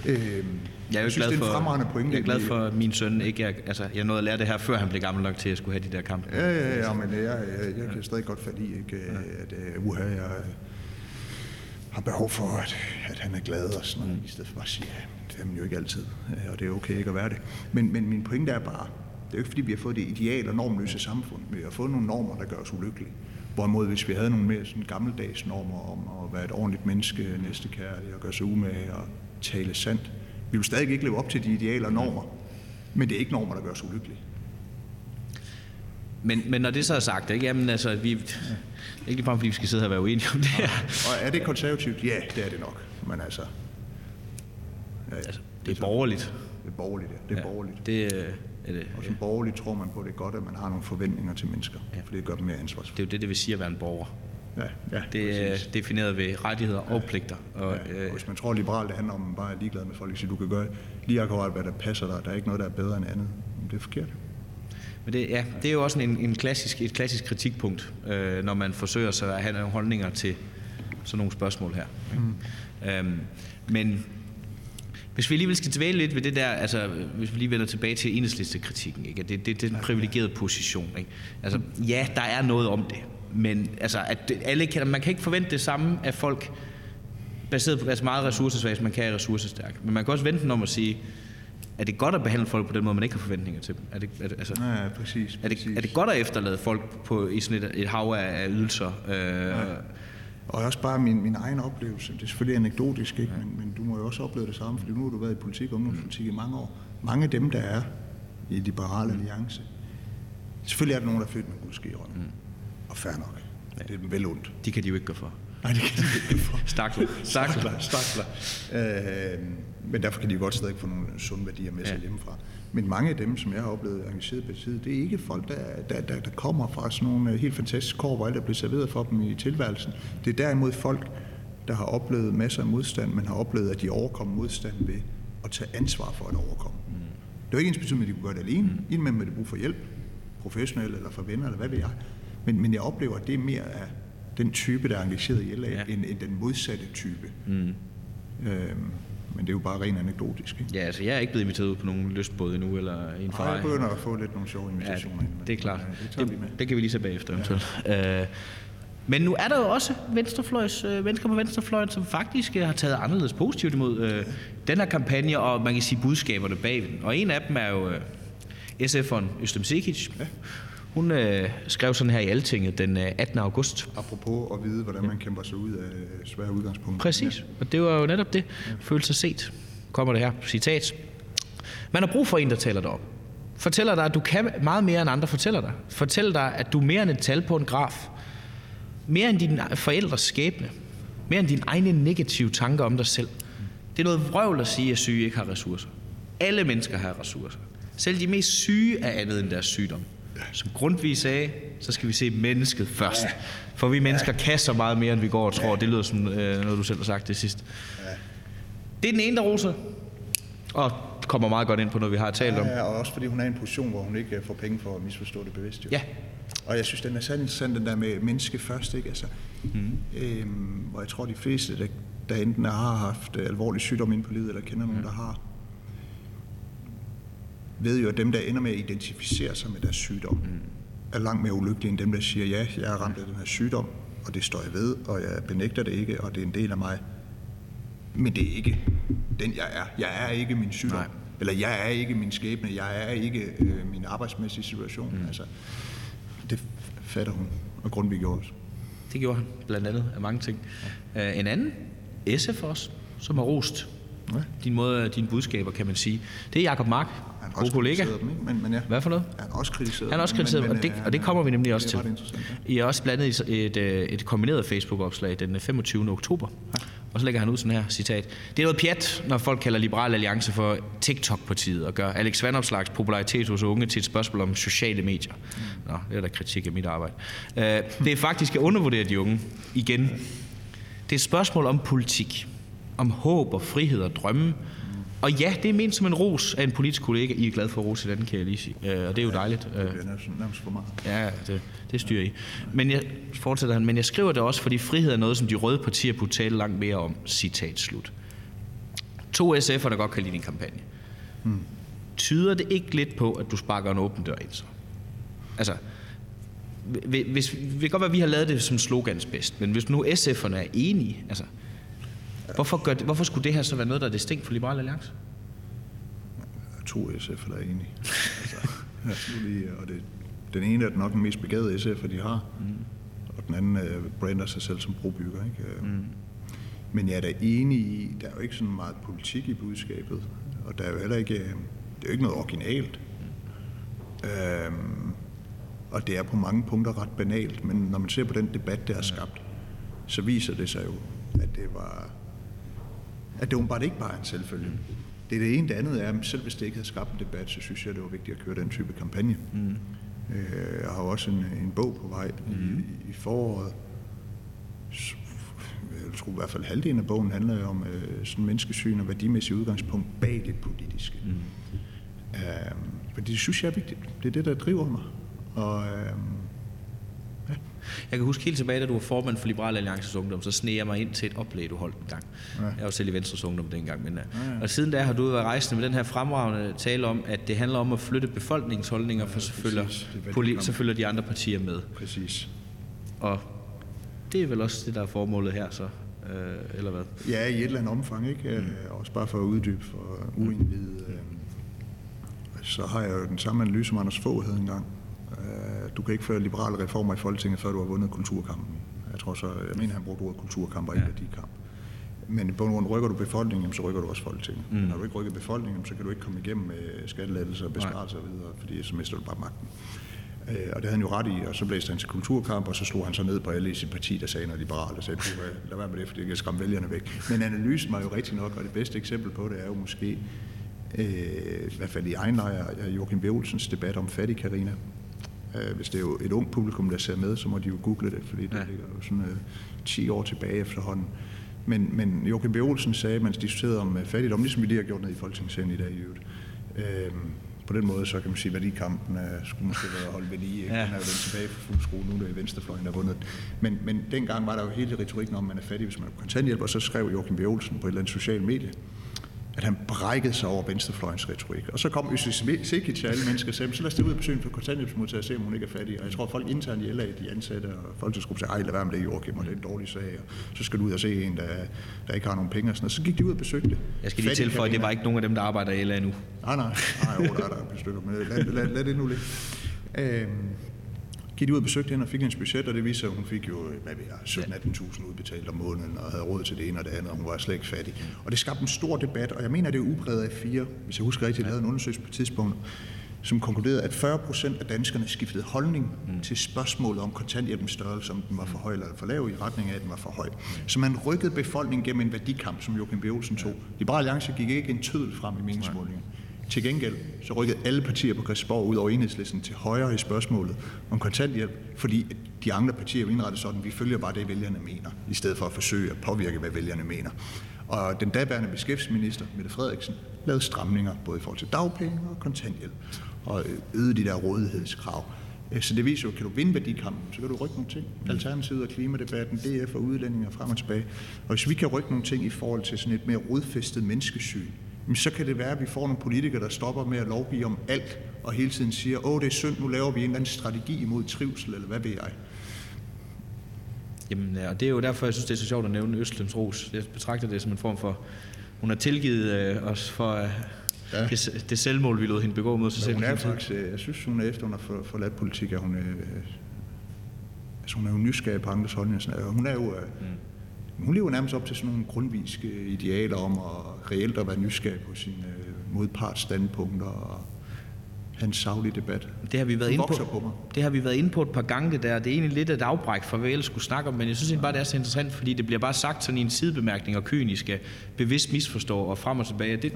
Øh, jeg er jo synes, glad for, for, pointe. Jeg er glad for, at min søn ikke er, altså, jeg nåede at lære det her, før han blev gammel nok til at skulle have de der kampe. Ja, ja, ja, men jeg, jeg, jeg kan stadig godt fatte i, ikke, at uh, uha, jeg har behov for, at, at han er glad og sådan noget, mm. i stedet for bare at sige, ja, det er man jo ikke altid, og det er okay ikke at være det. Men, men min pointe er bare, det er jo ikke fordi, vi har fået det ideal og normløse samfund. Vi har fået nogle normer, der gør os ulykkelige. Hvorimod, hvis vi havde nogle mere sådan gammeldags normer om at være et ordentligt menneske, næstekærlig og gøre sig umage og tale sandt, vi vil stadig ikke leve op til de idealer og normer. Men det er ikke normer, der gør os ulykkelige. Men, men når det så er sagt, ikke? Jamen, altså, vi, ikke lige fordi vi skal sidde her og være uenige om det her. Og er det konservativt? Ja, det er det nok. Men altså... Ja, altså det er borgerligt. Det er borgerligt, ja. Det er ja, borgerligt. Det, er det, og som borgerligt tror man på, at det er godt, at man har nogle forventninger til mennesker. Ja. For det gør dem mere ansvarsfulde. Det er jo det, det vil sige at være en borger. Ja, ja, det er præcis. defineret ved rettigheder ja, og pligter. Og, ja, og hvis man tror liberalt, det handler om, at man bare er ligeglad med folk, så du kan gøre lige akkurat, hvad der passer dig. Der er ikke noget, der er bedre end andet. Men det er forkert. Men det, ja, det er jo også en, en klassisk, et klassisk kritikpunkt, øh, når man forsøger sig at have nogle holdninger til sådan nogle spørgsmål her. Mm. Øhm, men hvis vi alligevel skal dvæle lidt ved det der, altså hvis vi lige vender tilbage til enhedslistekritikken, ikke? Det, det, det er den privilegerede position. Ikke? Altså, ja, der er noget om det, men altså, at alle kan, man kan ikke forvente det samme af folk, baseret på altså meget ressourcesvagt, man kan er ressourcestærk. Men man kan også vente om at sige, er det godt at behandle folk på den måde, man ikke har forventninger til dem? Er det, er det, altså, ja, præcis, er det, præcis. Er det godt at efterlade folk på, i sådan et, et hav af, af ydelser? Øh, ja. Og også bare min, min egen oplevelse. Det er selvfølgelig anekdotisk, ikke? Ja. Men, men du må jo også opleve det samme, fordi nu har du været i politik og ungdomspolitik i mange år. Mange af dem, der er i Liberale Alliance, selvfølgelig er der nogen, der er født med guldske i Mm. Og fair nok. Ja. Det er dem vel ondt. De kan de jo ikke gå for. Nej, det kan de ikke gå for. (laughs) Stakler. Stakler. Stakler. Øh, men derfor kan de godt stadig få nogle sunde værdier med sig ja. hjemmefra. Men mange af dem, som jeg har oplevet engageret på tid, det er ikke folk, der, der, der, der kommer fra sådan nogle helt fantastiske kår, hvor alt er blevet serveret for dem i tilværelsen. Det er derimod folk, der har oplevet masser af modstand, men har oplevet, at de overkommer modstand ved at tage ansvar for at overkomme. Mm. Det er ikke ens betydning, at de kunne gøre det alene. Mm. Indimellem med det brug for hjælp, professionel eller for venner, eller hvad ved jeg. Men, men jeg oplever, at det er mere af den type, der er engageret i LA, ja. end, end den modsatte type. Mm. Øhm, men det er jo bare rent anekdotisk. Ikke? Ja, altså jeg er ikke blevet inviteret ud på nogen lystbåd endnu, eller en Ferrari. jeg begynder at få lidt nogle sjove invitationer. Ja, det er klart. Det, det, det kan vi lige se bagefter. Ja. Øh, men nu er der jo også venstrefløjs, øh, mennesker på venstrefløjen, som faktisk øh, har taget anderledes positivt imod øh, den her kampagne, og man kan sige budskaberne bag den. Og en af dem er jo øh, SF'eren Østem Sikic. Ja. Hun øh, skrev sådan her i Altinget den 18. Øh, august. Apropos at vide, hvordan man kæmper sig ud af svære udgangspunkter. Præcis, ja. og det var jo netop det. Ja. Føle sig set. Kommer det her, citat. Man har brug for en, der taler dig op. Fortæller dig, at du kan meget mere, end andre fortæller dig. Fortæller dig, at du er mere end et tal på en graf. Mere end dine forældres skæbne. Mere end dine egne negative tanker om dig selv. Det er noget vrøvl at sige, at syge ikke har ressourcer. Alle mennesker har ressourcer. Selv de mest syge er andet end deres sygdom. Som Grundtvig sagde, så skal vi se mennesket først. For vi mennesker kan så meget mere, end vi går og tror. Det lyder som øh, noget, du selv har sagt det sidst. Det er den ene, der roser. Og kommer meget godt ind på noget, vi har talt om. Ja, og også fordi hun er i en position, hvor hun ikke får penge for at misforstå det bevidst. Jo. Ja. Og jeg synes, den er sandt interessant, den der med menneske først, ikke? Altså, mm. øhm, hvor jeg tror, de fleste, der, der enten har haft alvorlig sygdom ind på livet, eller kender nogen, mm. der har, ved jo, at dem, der ender med at identificere sig med deres sygdom, mm. er langt mere ulykkelige end dem, der siger, ja, jeg er ramt af den her sygdom, og det står jeg ved, og jeg benægter det ikke, og det er en del af mig. Men det er ikke den, jeg er. Jeg er ikke min sygdom. Nej. Eller jeg er ikke min skæbne. Jeg er ikke øh, min arbejdsmæssige situation. Mm. Altså, det fatter hun, og Grundtvig gjorde også. Det gjorde han, blandt andet af mange ting. Ja. Uh, en anden, SF også, som har rost ja. din måde, dine budskaber, kan man sige. Det er Jakob Mark, god kollega. Dem, ikke? Men, men ja. Hvad for noget? Han har også kritiseret Han har også kritiseret men, men, og, det, og det kommer vi nemlig også til. I er også blandet i et, et, et kombineret Facebook-opslag den 25. oktober. Ja. Og så lægger han ud sådan her, citat. Det er noget pjat, når folk kalder Liberal Alliance for TikTok-partiet, og gør Alex Vandopslags popularitet hos unge til et spørgsmål om sociale medier. Nå, det er da kritik af mit arbejde. Uh, det er faktisk at undervurdere de unge. Igen. Det er et spørgsmål om politik. Om håb og frihed og drømme Og ja, det er ment som en ros af en politisk kollega. I er glad for at rose den, kan jeg lige sige. Øh, og det er jo dejligt. Det bliver nærmest, nærmest for meget. Ja, det, det styrer I. Men jeg fortsætter han, men jeg skriver det også, fordi frihed er noget, som de røde partier burde tale langt mere om. Citat slut. To SF'er, der godt kan lide din kampagne. Hmm. Tyder det ikke lidt på, at du sparker en åben dør ind så? Altså, hvis, det kan godt være, at vi har lavet det som slogans bedst, men hvis nu SF'erne er enige, altså, hvorfor, gør det, hvorfor skulle det her så være noget, der er distinkt for Liberal Alliance? To SF er enige. altså, ja, lige, og det, den ene er nok den mest begavede SF, de har, mm. og den anden uh, brander sig selv som brobygger. Ikke? Mm. Men jeg er da enig i, der er jo ikke sådan meget politik i budskabet, og der er jo heller ikke, det er jo ikke noget originalt. Mm. Øhm, og det er på mange punkter ret banalt, men når man ser på den debat, der er skabt, så viser det sig jo, at det var, at det var ikke bare en selvfølge. Det er det ene. Det andet er, at selv hvis det ikke havde skabt en debat, så synes jeg, det var vigtigt at køre den type kampagne. Mm. Jeg har også en, en bog på vej mm. i, i foråret. Jeg tror i hvert fald halvdelen af bogen handler om øh, sådan menneskesyn og værdimæssig udgangspunkt bag det politiske. Mm. Øhm, fordi det synes jeg er vigtigt. Det er det, der driver mig. Og, øh. Jeg kan huske helt tilbage, da du var formand for Liberal Alliances Ungdom, så sneg jeg mig ind til et oplæg, du holdt en gang. Ja. Jeg var selv i Venstres Ungdom dengang. Men, ja, ja. Og siden da har du været rejsende med den her fremragende tale om, at det handler om at flytte befolkningsholdninger, for så følger, poli- så følger de andre partier med. Præcis. Og det er vel også det, der er formålet her, så? Øh, eller hvad? Ja, i et eller andet omfang, ikke? Mm. Også bare for at uddybe for uindvidede. Øh, så har jeg jo den samme analyse, som Anders Fogh havde engang du kan ikke føre liberale reformer i Folketinget, før du har vundet kulturkampen. Jeg tror så, jeg mener, han brugte ordet kulturkamp og ikke ja. værdikamp. Men i bund rykker du befolkningen, så rykker du også Folketinget. Mm. Når du ikke rykker befolkningen, så kan du ikke komme igennem med skattelettelser og besparelser og videre, fordi så mister du bare magten. Øh, og det havde han jo ret i, og så blæste han til kulturkamp, og så slog han så ned på alle i sit parti, der sagde noget liberalt, og sagde, lad være med det, fordi det kan skræmme vælgerne væk. Men analysen var jo rigtig nok, og det bedste eksempel på det er jo måske, øh, i hvert fald i egen lejr, Joachim. Olsens debat om fattig Karina, Øh, hvis det er jo et ung publikum, der ser med, så må de jo google det, fordi det ja. ligger jo sådan øh, 10 år tilbage efterhånden. Men, men Joachim B. Olsen sagde, man diskuterede om øh, fattigdom, ligesom vi lige har gjort ned i Folketingssalen i dag i øvrigt. Øh, på den måde, så kan man sige, at værdikampen uh, skulle måske være holdt ved lige. Ja. Den er jo vendt tilbage for fuld skrue, nu er det venstrefløjen, der har vundet. Men, men dengang var der jo hele retorikken om, at man er fattig, hvis man er kontanthjælp, og så skrev Joachim B. Olsen på et eller andet socialt medie, at han brækkede sig over venstrefløjens retorik. Og så kom Øsis Sikic til alle mennesker og sagde, så lad os det ud og besøge for kontanthjælpsmodtager og se, om hun ikke er fattig. Og jeg tror, at folk internt i LA, de ansatte og folketidsgruppen sagde, ej, lad være med det, Joachim, og det er en dårlig sag. Og så skal du ud og se en, der, der ikke har nogen penge. Og, sådan. og så gik de ud og besøgte det. Jeg skal lige tilføje, at det var ikke nogen af dem, der arbejder i LA nu. Nej, nej, nej, jo, der er der et stykker, men lad, lad, lad, det nu ligge. Øhm, gik ud og besøgte hende og fik hendes budget, og det viser, at hun fik jo hvad vi 17-18.000 udbetalt om måneden, og havde råd til det ene og det andet, og hun var slet ikke fattig. Og det skabte en stor debat, og jeg mener, det er ubredet af fire, hvis jeg husker rigtigt, jeg lavede en undersøgelse på et tidspunkt, som konkluderede, at 40 procent af danskerne skiftede holdning mm. til spørgsmålet om kontanthjælpens størrelse, om den var for høj eller for lav, i retning af, at den var for høj. Så man rykkede befolkningen gennem en værdikamp, som Joachim B. Olsen tog. Liberale Alliance gik ikke en tødel frem i meningsmålingen. Til gengæld så rykkede alle partier på Christiansborg ud over enhedslisten til højre i spørgsmålet om kontanthjælp, fordi de andre partier er indrettet sådan, at vi følger bare det, vælgerne mener, i stedet for at forsøge at påvirke, hvad vælgerne mener. Og den daværende beskæftigelsesminister, Mette Frederiksen, lavede stramninger både i forhold til dagpenge og kontanthjælp, og øgede de der rådighedskrav. Så det viser jo, at kan du vinde værdikampen, så kan du rykke nogle ting. Alternativet og klimadebatten, DF og udlændinger frem og tilbage. Og hvis vi kan rykke nogle ting i forhold til sådan et mere rodfæstet menneskesyn, så kan det være, at vi får nogle politikere, der stopper med at lovgive om alt, og hele tiden siger, åh, det er synd, nu laver vi en eller anden strategi imod trivsel, eller hvad ved jeg. Jamen, ja, og det er jo derfor, jeg synes, det er så sjovt at nævne Østlems Ros. Jeg betragter det som en form for, hun har tilgivet øh, os for øh, ja. det, det selvmål, vi lod hende begå mod sig selv. Hun er faktisk, øh, jeg synes, hun er efter, hun har forladt politik, at hun, øh, altså, hun er jo nysgerrig på andres holdninger. Hun er jo, øh, mm hun lever nærmest op til sådan nogle grundviske idealer om at reelt at være nysgerrig på sine øh, modparts standpunkter og have en debat. Det har vi været inde på, på det har vi været inde på et par gange det der. Det er egentlig lidt et afbræk for hvad vi ellers skulle snakke om, men jeg synes egentlig bare, det er så interessant, fordi det bliver bare sagt sådan i en sidebemærkning, og kynisk bevidst misforstå og frem og tilbage. Det,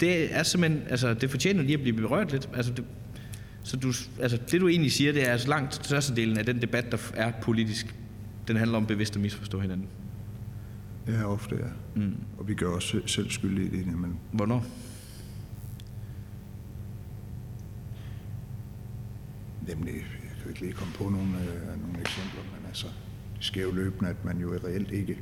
det er simpelthen, altså det fortjener lige at blive berørt lidt. Altså det, så du, altså det du egentlig siger, det er altså langt størstedelen af den debat, der er politisk den handler om bevidst at misforstå hinanden. Ja, ofte ja. Mm. Og vi gør os selv- skyldige i det indimellem. Hvornår? Nemlig, jeg kan ikke lige komme på nogle, øh, nogle eksempler, men altså, det sker jo løbende, at man jo reelt ikke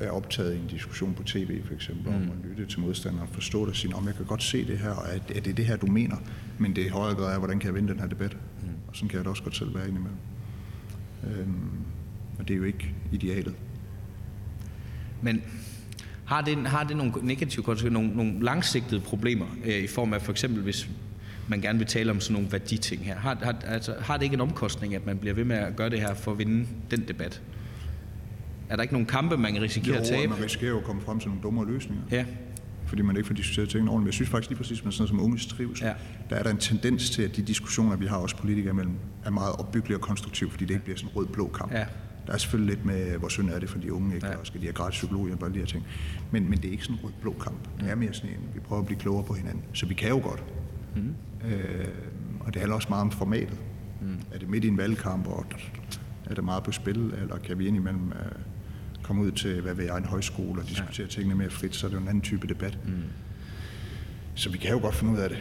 er optaget i en diskussion på tv, for eksempel, mm. om at lytte til modstanderen, forstå det og sige, om jeg kan godt se det her, og er, er det det her, du mener? Men det i højere grad er, hvordan kan jeg vinde den her debat? Mm. Og sådan kan jeg da også godt selv være indimellem. Øhm, og det er jo ikke idealet. Men har det, har det nogle negative konsekvenser, nogle, nogle langsigtede problemer, øh, i form af for eksempel, hvis man gerne vil tale om sådan nogle værditing her? Har, har, altså, har det ikke en omkostning, at man bliver ved med at gøre det her for at vinde den debat? Er der ikke nogen kampe, man kan risikere at Jo, tabe? man risikerer jo at komme frem til nogle dummere løsninger. Ja, fordi man ikke får diskuteret tingene ordentligt. Men jeg synes faktisk lige præcis med sådan noget som unges trivsel, Ja. der er der en tendens til, at de diskussioner, vi har også politikere imellem, er meget opbyggelige og konstruktive, fordi det ikke bliver sådan en rød-blå kamp. Ja. Der er selvfølgelig lidt med, hvor synd er det for de unge, ikke? Ja. Og skal de have gratis psykologhjælp og alle de her ting. Men, men det er ikke sådan en rød-blå kamp. Det er mere sådan en, vi prøver at blive klogere på hinanden. Så vi kan jo godt. Mm. Øh, og det handler også meget om formatet. Mm. Er det midt i en valgkamp, og er det meget på spil, eller kan vi indimellem øh, komme ud til, hvad ved jeg, en højskole og diskutere ja. tingene mere frit, så er det jo en anden type debat. Mm. Så vi kan jo godt finde ud af det.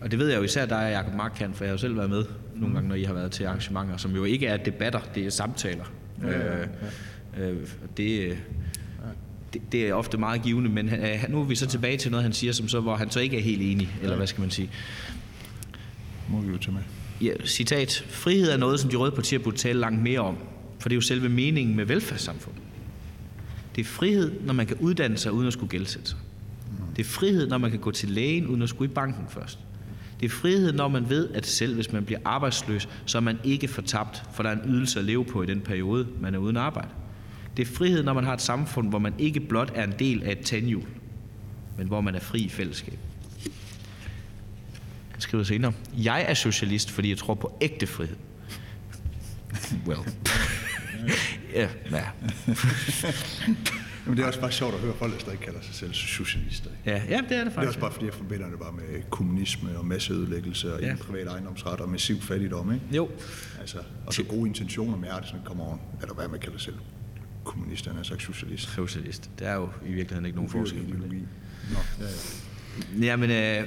og det ved jeg jo især dig, Jacob Mark, kan, for jeg har jo selv været med nogle gange, når I har været til arrangementer, som jo ikke er debatter, det er samtaler. Ja, ja, Øh, øh, det, det, det er ofte meget givende, men øh, nu er vi så tilbage til noget, han siger, som så, hvor han så ikke er helt enig, eller hvad skal man sige. Må vi jo tage med. Ja, citat. Frihed er noget, som de røde partier burde tale langt mere om, for det er jo selve meningen med velfærdssamfundet. Det er frihed, når man kan uddanne sig uden at skulle gældsætte sig. Det er frihed, når man kan gå til lægen uden at skulle i banken først. Det er frihed, når man ved, at selv hvis man bliver arbejdsløs, så er man ikke fortabt, for der er en ydelse at leve på i den periode, man er uden arbejde. Det er frihed, når man har et samfund, hvor man ikke blot er en del af et tandhjul, men hvor man er fri i fællesskab. Han skriver senere, jeg er socialist, fordi jeg tror på ægte frihed. Well. (laughs) ja, ja. Jamen, det er også bare sjovt at høre folk, der stadig kalder sig selv socialister. ja, ja, det er det Det er faktisk. også bare fordi, jeg forbinder det bare med kommunisme og masseødelæggelse og Ja. privat ejendomsret og massiv fattigdom, ikke? Jo, Altså, og så gode intentioner med hjertet, sådan kommer over. Er der hvad man kalder sig selv? Kommunist, han er sagt socialist. socialist. Der er jo i virkeligheden ikke nogen forskel. det. Ideologi. Nå, ja, ja. Jamen, øh,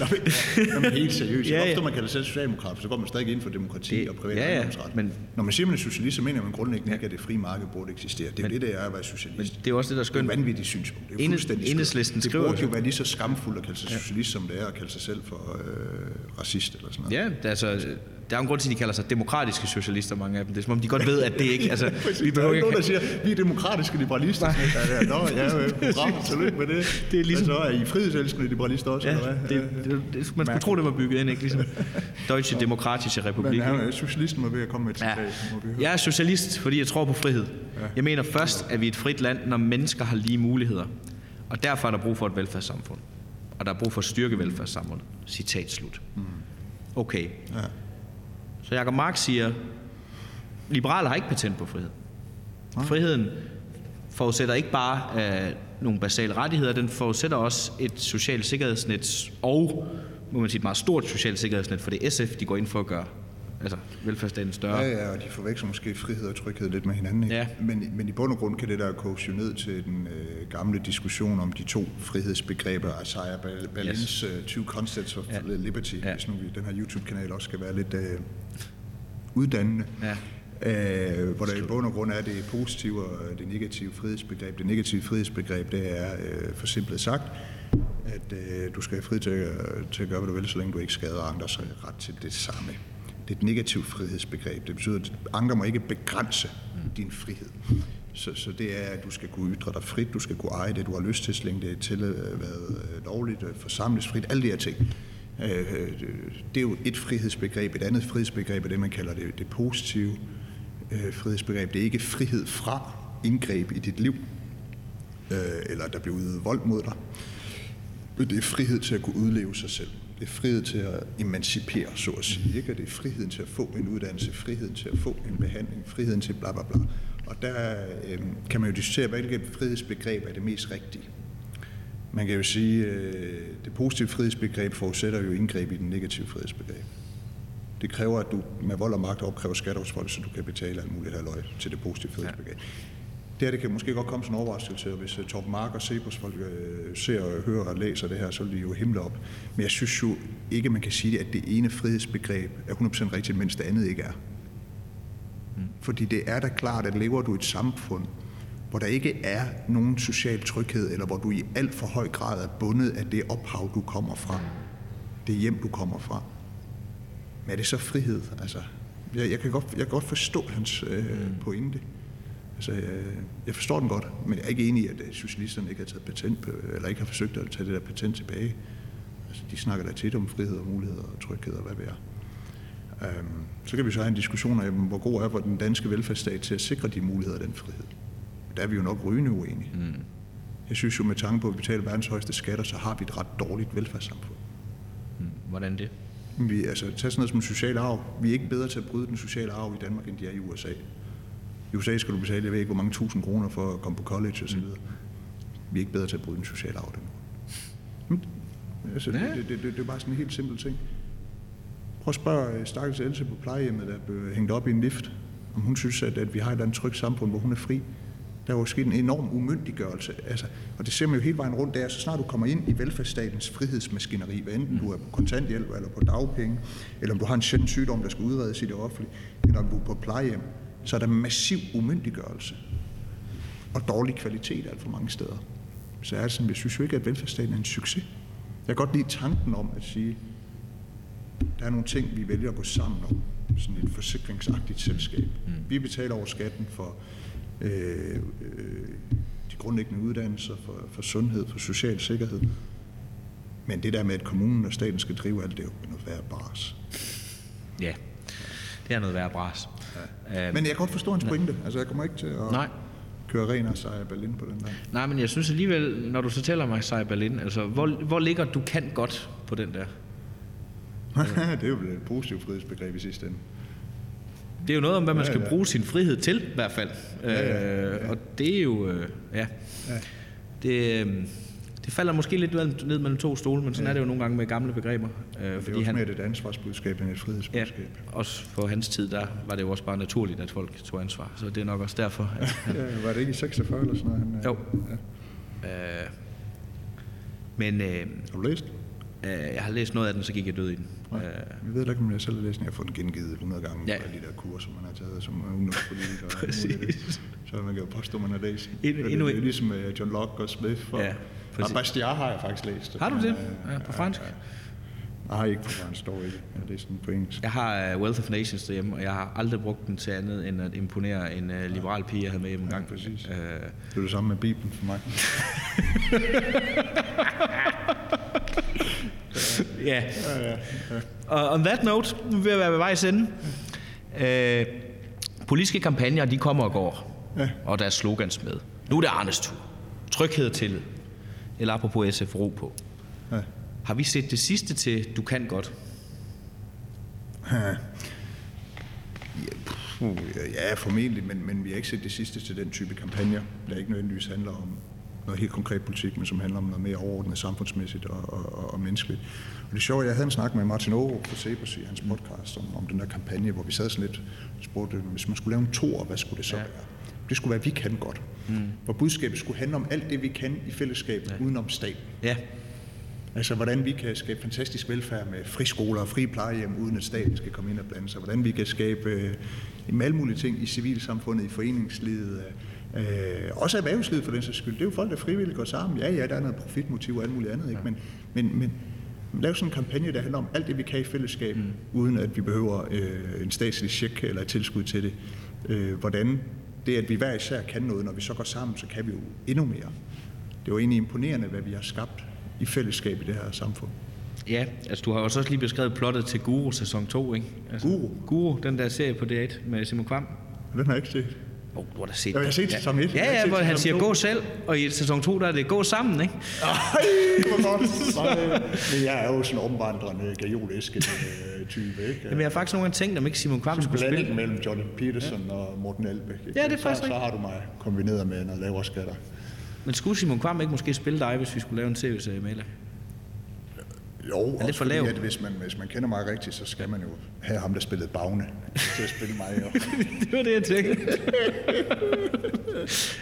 Nå, men, ja, men helt seriøst. Ja, Ja, ja. ja. Ofte man kalder sig socialdemokrat, så går man stadig ind for demokrati Det- og privat ja, ja, men- Når man siger, man er socialist, så mener man grundlæggende ikke, at det frie marked burde eksistere. Det er Men- det, det er at være socialist. men det er også det, der er Det er skønt. vanvittigt synspunkt. Det er fuldstændig skørt. Enhedslisten Det skriver burde jo være lige så skamfuldt at kalde sig socialist, som det er at kalde sig selv for øh, racist eller sådan noget. Ja, det altså, der er en grund til, at de kalder sig demokratiske socialister, mange af dem. Det er som om, de godt ved, at det ikke... Altså, (laughs) vi Der er behøver ikke nogen, der siger, vi er demokratiske liberalister. Ja, nå, ja, ja, bra, tillykke med det. Det er ligesom- så, er I frihedselskende liberalister også, Ja, eller hvad? det, det, det, man skulle tro, det var bygget ind, ikke? Ligesom Deutsche (laughs) Demokratische Republik. Men er socialisten, må ved at komme med et Ja. Jeg er socialist, fordi jeg tror på frihed. Jeg mener først, at vi er et frit land, når mennesker har lige muligheder. Og derfor er der brug for et velfærdssamfund. Og der er brug for at styrke velfærdssamfundet. Citat slut. Okay. Ja. Så Jacob Mark siger, liberale har ikke patent på frihed. Friheden forudsætter ikke bare øh, nogle basale rettigheder, den forudsætter også et socialt sikkerhedsnet og må man sige, et meget stort socialt sikkerhedsnet, for det er SF, de går ind for at gøre altså, velfærdsstaten større. Ja, ja, og de forveksler måske frihed og tryghed lidt med hinanden. Ikke? Ja. Men, men i bund og grund kan det der koges jo ned til den øh, gamle diskussion om de to frihedsbegreber, Isaiah Bal- Balins Yes. uh, Two Concepts of Ja. Liberty, Ja. hvis nu vi, den her YouTube-kanal også skal være lidt øh, uddannende. Ja. Øh, hvor der i bund og grund er det positive og det negative frihedsbegreb. Det negative frihedsbegreb, det er øh, for simpelt sagt, at øh, du skal have frihed til, at- til at gøre, hvad du vil, så længe du ikke skader andre, så ret til det samme. Det er et negativt frihedsbegreb. Det betyder, at andre må ikke begrænse din frihed. Så, så det er, at du skal kunne ytre dig frit, du skal kunne eje det, du har lyst til, så længe det er tilladt øh, øh, lovligt, øh, forsamles frit, alle de her ting. Øh, det er jo et frihedsbegreb. Et andet frihedsbegreb er det, man kalder det, det positive frihedsbegreb. Det er ikke frihed fra indgreb i dit liv, eller der bliver udøvet vold mod dig. Men det er frihed til at kunne udleve sig selv. Det er frihed til at emancipere, så at sige. Ikke? Og det er friheden til at få en uddannelse, friheden til at få en behandling, friheden til bla bla bla. Og der øh, kan man jo diskutere, hvilket frihedsbegreb er det mest rigtige. Man kan jo sige, øh, det positive frihedsbegreb forudsætter jo indgreb i den negative frihedsbegreb. Det kræver, at du med vold og magt opkræver skatter hos folk, så du kan betale alt muligt halvøj til det positive frihedsbegreb. Ja. Det her det kan måske godt komme som en overraskelse, og hvis uh, Torben Mark og Cepos folk uh, ser og hører og læser det her, så vil de jo himle op. Men jeg synes jo ikke, man kan sige, at det ene frihedsbegreb er 100% rigtigt, mens det andet ikke er. Mm. Fordi det er da klart, at lever du i et samfund, hvor der ikke er nogen social tryghed, eller hvor du i alt for høj grad er bundet af det ophav, du kommer fra, det hjem, du kommer fra. Men er det så frihed? Altså, jeg, jeg, kan, godt, jeg kan godt forstå hans øh, mm. pointe. Altså, jeg, jeg forstår den godt, men jeg er ikke enig i, at øh, socialisterne ikke har taget patent på, eller ikke har forsøgt at tage det der patent tilbage. Altså, de snakker da tit om frihed og muligheder og tryghed og hvad det er. Um, så kan vi så have en diskussion om, hvor god er hvor den danske velfærdsstat til at sikre de muligheder og den frihed. Der er vi jo nok rygende uenige. Mm. Jeg synes jo, med tanke på, at vi betaler verdens højeste skatter, så har vi et ret dårligt velfærdssamfund. Mm. Hvordan det? Vi, altså, tag sådan noget som social arv. Vi er ikke bedre til at bryde den sociale arv i Danmark, end de er i USA. I USA skal du betale, jeg ved ikke, hvor mange tusind kroner for at komme på college osv. Vi er ikke bedre til at bryde den sociale. Den. Hmm? Altså, ja. det, det, det, det, er bare sådan en helt simpel ting. Prøv at spørge øh, stakkels Else på plejehjemmet, der blev hængt op i en lift, om hun synes, at, at vi har et andet trygt samfund, hvor hun er fri. Der er jo sket en enorm umyndiggørelse. Altså, og det ser man jo hele vejen rundt der. Så snart du kommer ind i velfærdsstatens frihedsmaskineri, hvad enten du er på kontanthjælp eller på dagpenge, eller om du har en sjælden sygdom, der skal udredes i det offentlige, eller om du er på plejehjem, så er der massiv umyndiggørelse og dårlig kvalitet alt for mange steder. Så er det sådan, jeg synes jo ikke, at velfærdsstaten er en succes. Jeg kan godt lide tanken om at sige, der er nogle ting, vi vælger at gå sammen om. Sådan et forsikringsagtigt selskab. Mm. Vi betaler over skatten for øh, øh, de grundlæggende uddannelser, for, for sundhed, for social sikkerhed. Men det der med, at kommunen og staten skal drive alt, det er jo noget værd bras. Ja, det er noget værd bras. Ja. Øh, men jeg kan godt forstå hans pointe. Altså, jeg kommer ikke til at Nej. køre ren og sejre Berlin på den der. Nej, men jeg synes alligevel, når du så tæller mig sejre Berlin, altså, hvor, hvor ligger du kan godt på den der? (laughs) det er jo et positivt frihedsbegreb i sidste ende. Det er jo noget om, hvad man ja, skal ja. bruge sin frihed til, i hvert fald. Ja, ja, ja. Øh, og det er jo, øh, ja. ja. Det, øh, det falder måske lidt ned mellem to stole, men sådan ja. er det jo nogle gange med gamle begreber. Øh, det er fordi jo han, mere et ansvarsbudskab end et frihedsbudskab. Ja, også på hans tid, der var det jo også bare naturligt, at folk tog ansvar. Så det er nok også derfor. At (laughs) ja, var det ikke i 46 eller sådan noget? Han, jo. Ja. Øh, men... Øh, har du læst Øh, jeg har læst noget af den, så gik jeg død i den. Nej, jeg ved ikke, om jeg selv har læst den. Jeg har fået den gengivet 100 gange ja. på de der kurser, man har taget som ungdomspolitiker. (laughs) præcis. Så man kan jo påstå, man har læst den. det, er ligesom uh, John Locke og Smith. For, ja, præcis. Bastiat har jeg faktisk læst. Har du det? Ja, på fransk? Ja, har ikke på fransk, dog ikke. Jeg har læst den på engelsk. Jeg har uh, Wealth of Nations derhjemme, og jeg har aldrig brugt den til andet, end at imponere en uh, liberal pige, jeg havde med hjemme en gang. Ja, præcis. Uh, det er det samme med Bibelen for mig. (laughs) ja. ja, ja, ja. Og on that note, nu vil jeg være ved vejs ende. Øh, politiske kampagner, de kommer og går. Ja. Og der er slogans med. Nu er det Arnes tur. Tryghed til. Eller apropos SF ro på. Ja. Har vi set det sidste til Du kan godt? Ja. Ja, formentlig, men, men vi har ikke set det sidste til den type kampagner, der ikke nødvendigvis handler om noget helt konkret politik, men som handler om noget mere overordnet samfundsmæssigt og, og, og menneskeligt. Og det sjove, jeg havde en snak med Martin Aarhus på Cepos i hans podcast om, om den der kampagne, hvor vi sad sådan lidt og spurgte, hvis man skulle lave en tor, hvad skulle det så ja. være? Det skulle være, vi kan godt. Mm. Hvor budskabet skulle handle om alt det, vi kan i fællesskab ja. udenom staten. Ja. Altså, hvordan vi kan skabe fantastisk velfærd med friskoler og fri plejehjem, uden at staten skal komme ind og blande sig. Hvordan vi kan skabe øh, alle mulige ting i civilsamfundet, i foreningslivet, øh, også erhvervslivet for den sags skyld. Det er jo folk, der frivilligt går sammen. Ja, ja, der er noget profitmotiv og alt muligt andet, ikke? Men, men, men lave sådan en kampagne, der handler om alt det, vi kan i fællesskab, mm. uden at vi behøver øh, en statslig check eller et tilskud til det. Øh, hvordan det, at vi hver især kan noget, når vi så går sammen, så kan vi jo endnu mere. Det er jo egentlig imponerende, hvad vi har skabt i fællesskab i det her samfund. Ja, altså du har også lige beskrevet plottet til Guru sæson 2, ikke? Altså, Guru? Guru, den der serie på D1 med Simon Kvam. Den har jeg ikke set. Oh, du har da set Jeg har set sæson 1. Ja, ja, hvor han siger, gå selv, og i sæson 2, der er det gå sammen, ikke? Ej, hvor godt. (laughs) Men jeg er jo sådan en omvandrende gajolæske type, ikke? Jamen, jeg har faktisk nogle gange tænkt, om ikke Simon Kvam skulle spille. mellem Jordan Peterson ja. og Morten Albæk. Ja, det er faktisk så, så har du mig kombineret med noget lavere skatter. Men skulle Simon Kvam ikke måske spille dig, hvis vi skulle lave en tv-serie med Jo, er lidt for lav. at hvis man, hvis man kender mig rigtigt, så skal man jo have ham, der spillede Bagne, til at spille mig. Jo. (laughs) det var det, jeg tænkte.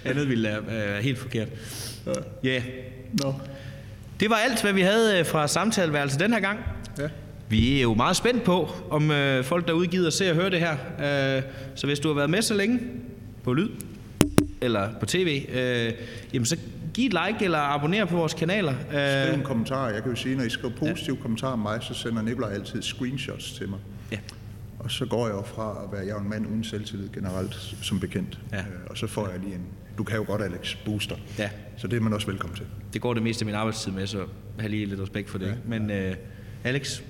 Andet ville være øh, helt forkert. Ja. Yeah. Nå. Det var alt, hvad vi havde øh, fra samtaleværelset den her gang. Ja. Vi er jo meget spændt på, om øh, folk derude gider at se og høre det her. Øh, så hvis du har været med så længe på lyd eller på tv, øh, jamen så giv et like eller abonner på vores kanaler. Skriv Øh, en kommentar. Jeg kan jo sige, når I skriver positive ja. kommentarer om mig, så sender Nikolaj altid screenshots til mig. ja. Og så går jeg jo fra at være, jeg er en mand uden selvtillid generelt, som bekendt. Ja. Øh, Og så får jeg lige en, du kan jo godt Alex, booster. Ja. Så det er man også velkommen til. Det går det meste af min arbejdstid med, så have lige lidt respekt for det. Ja. Men øh, Alex,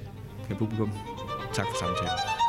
kan publikum, tak for samtalen.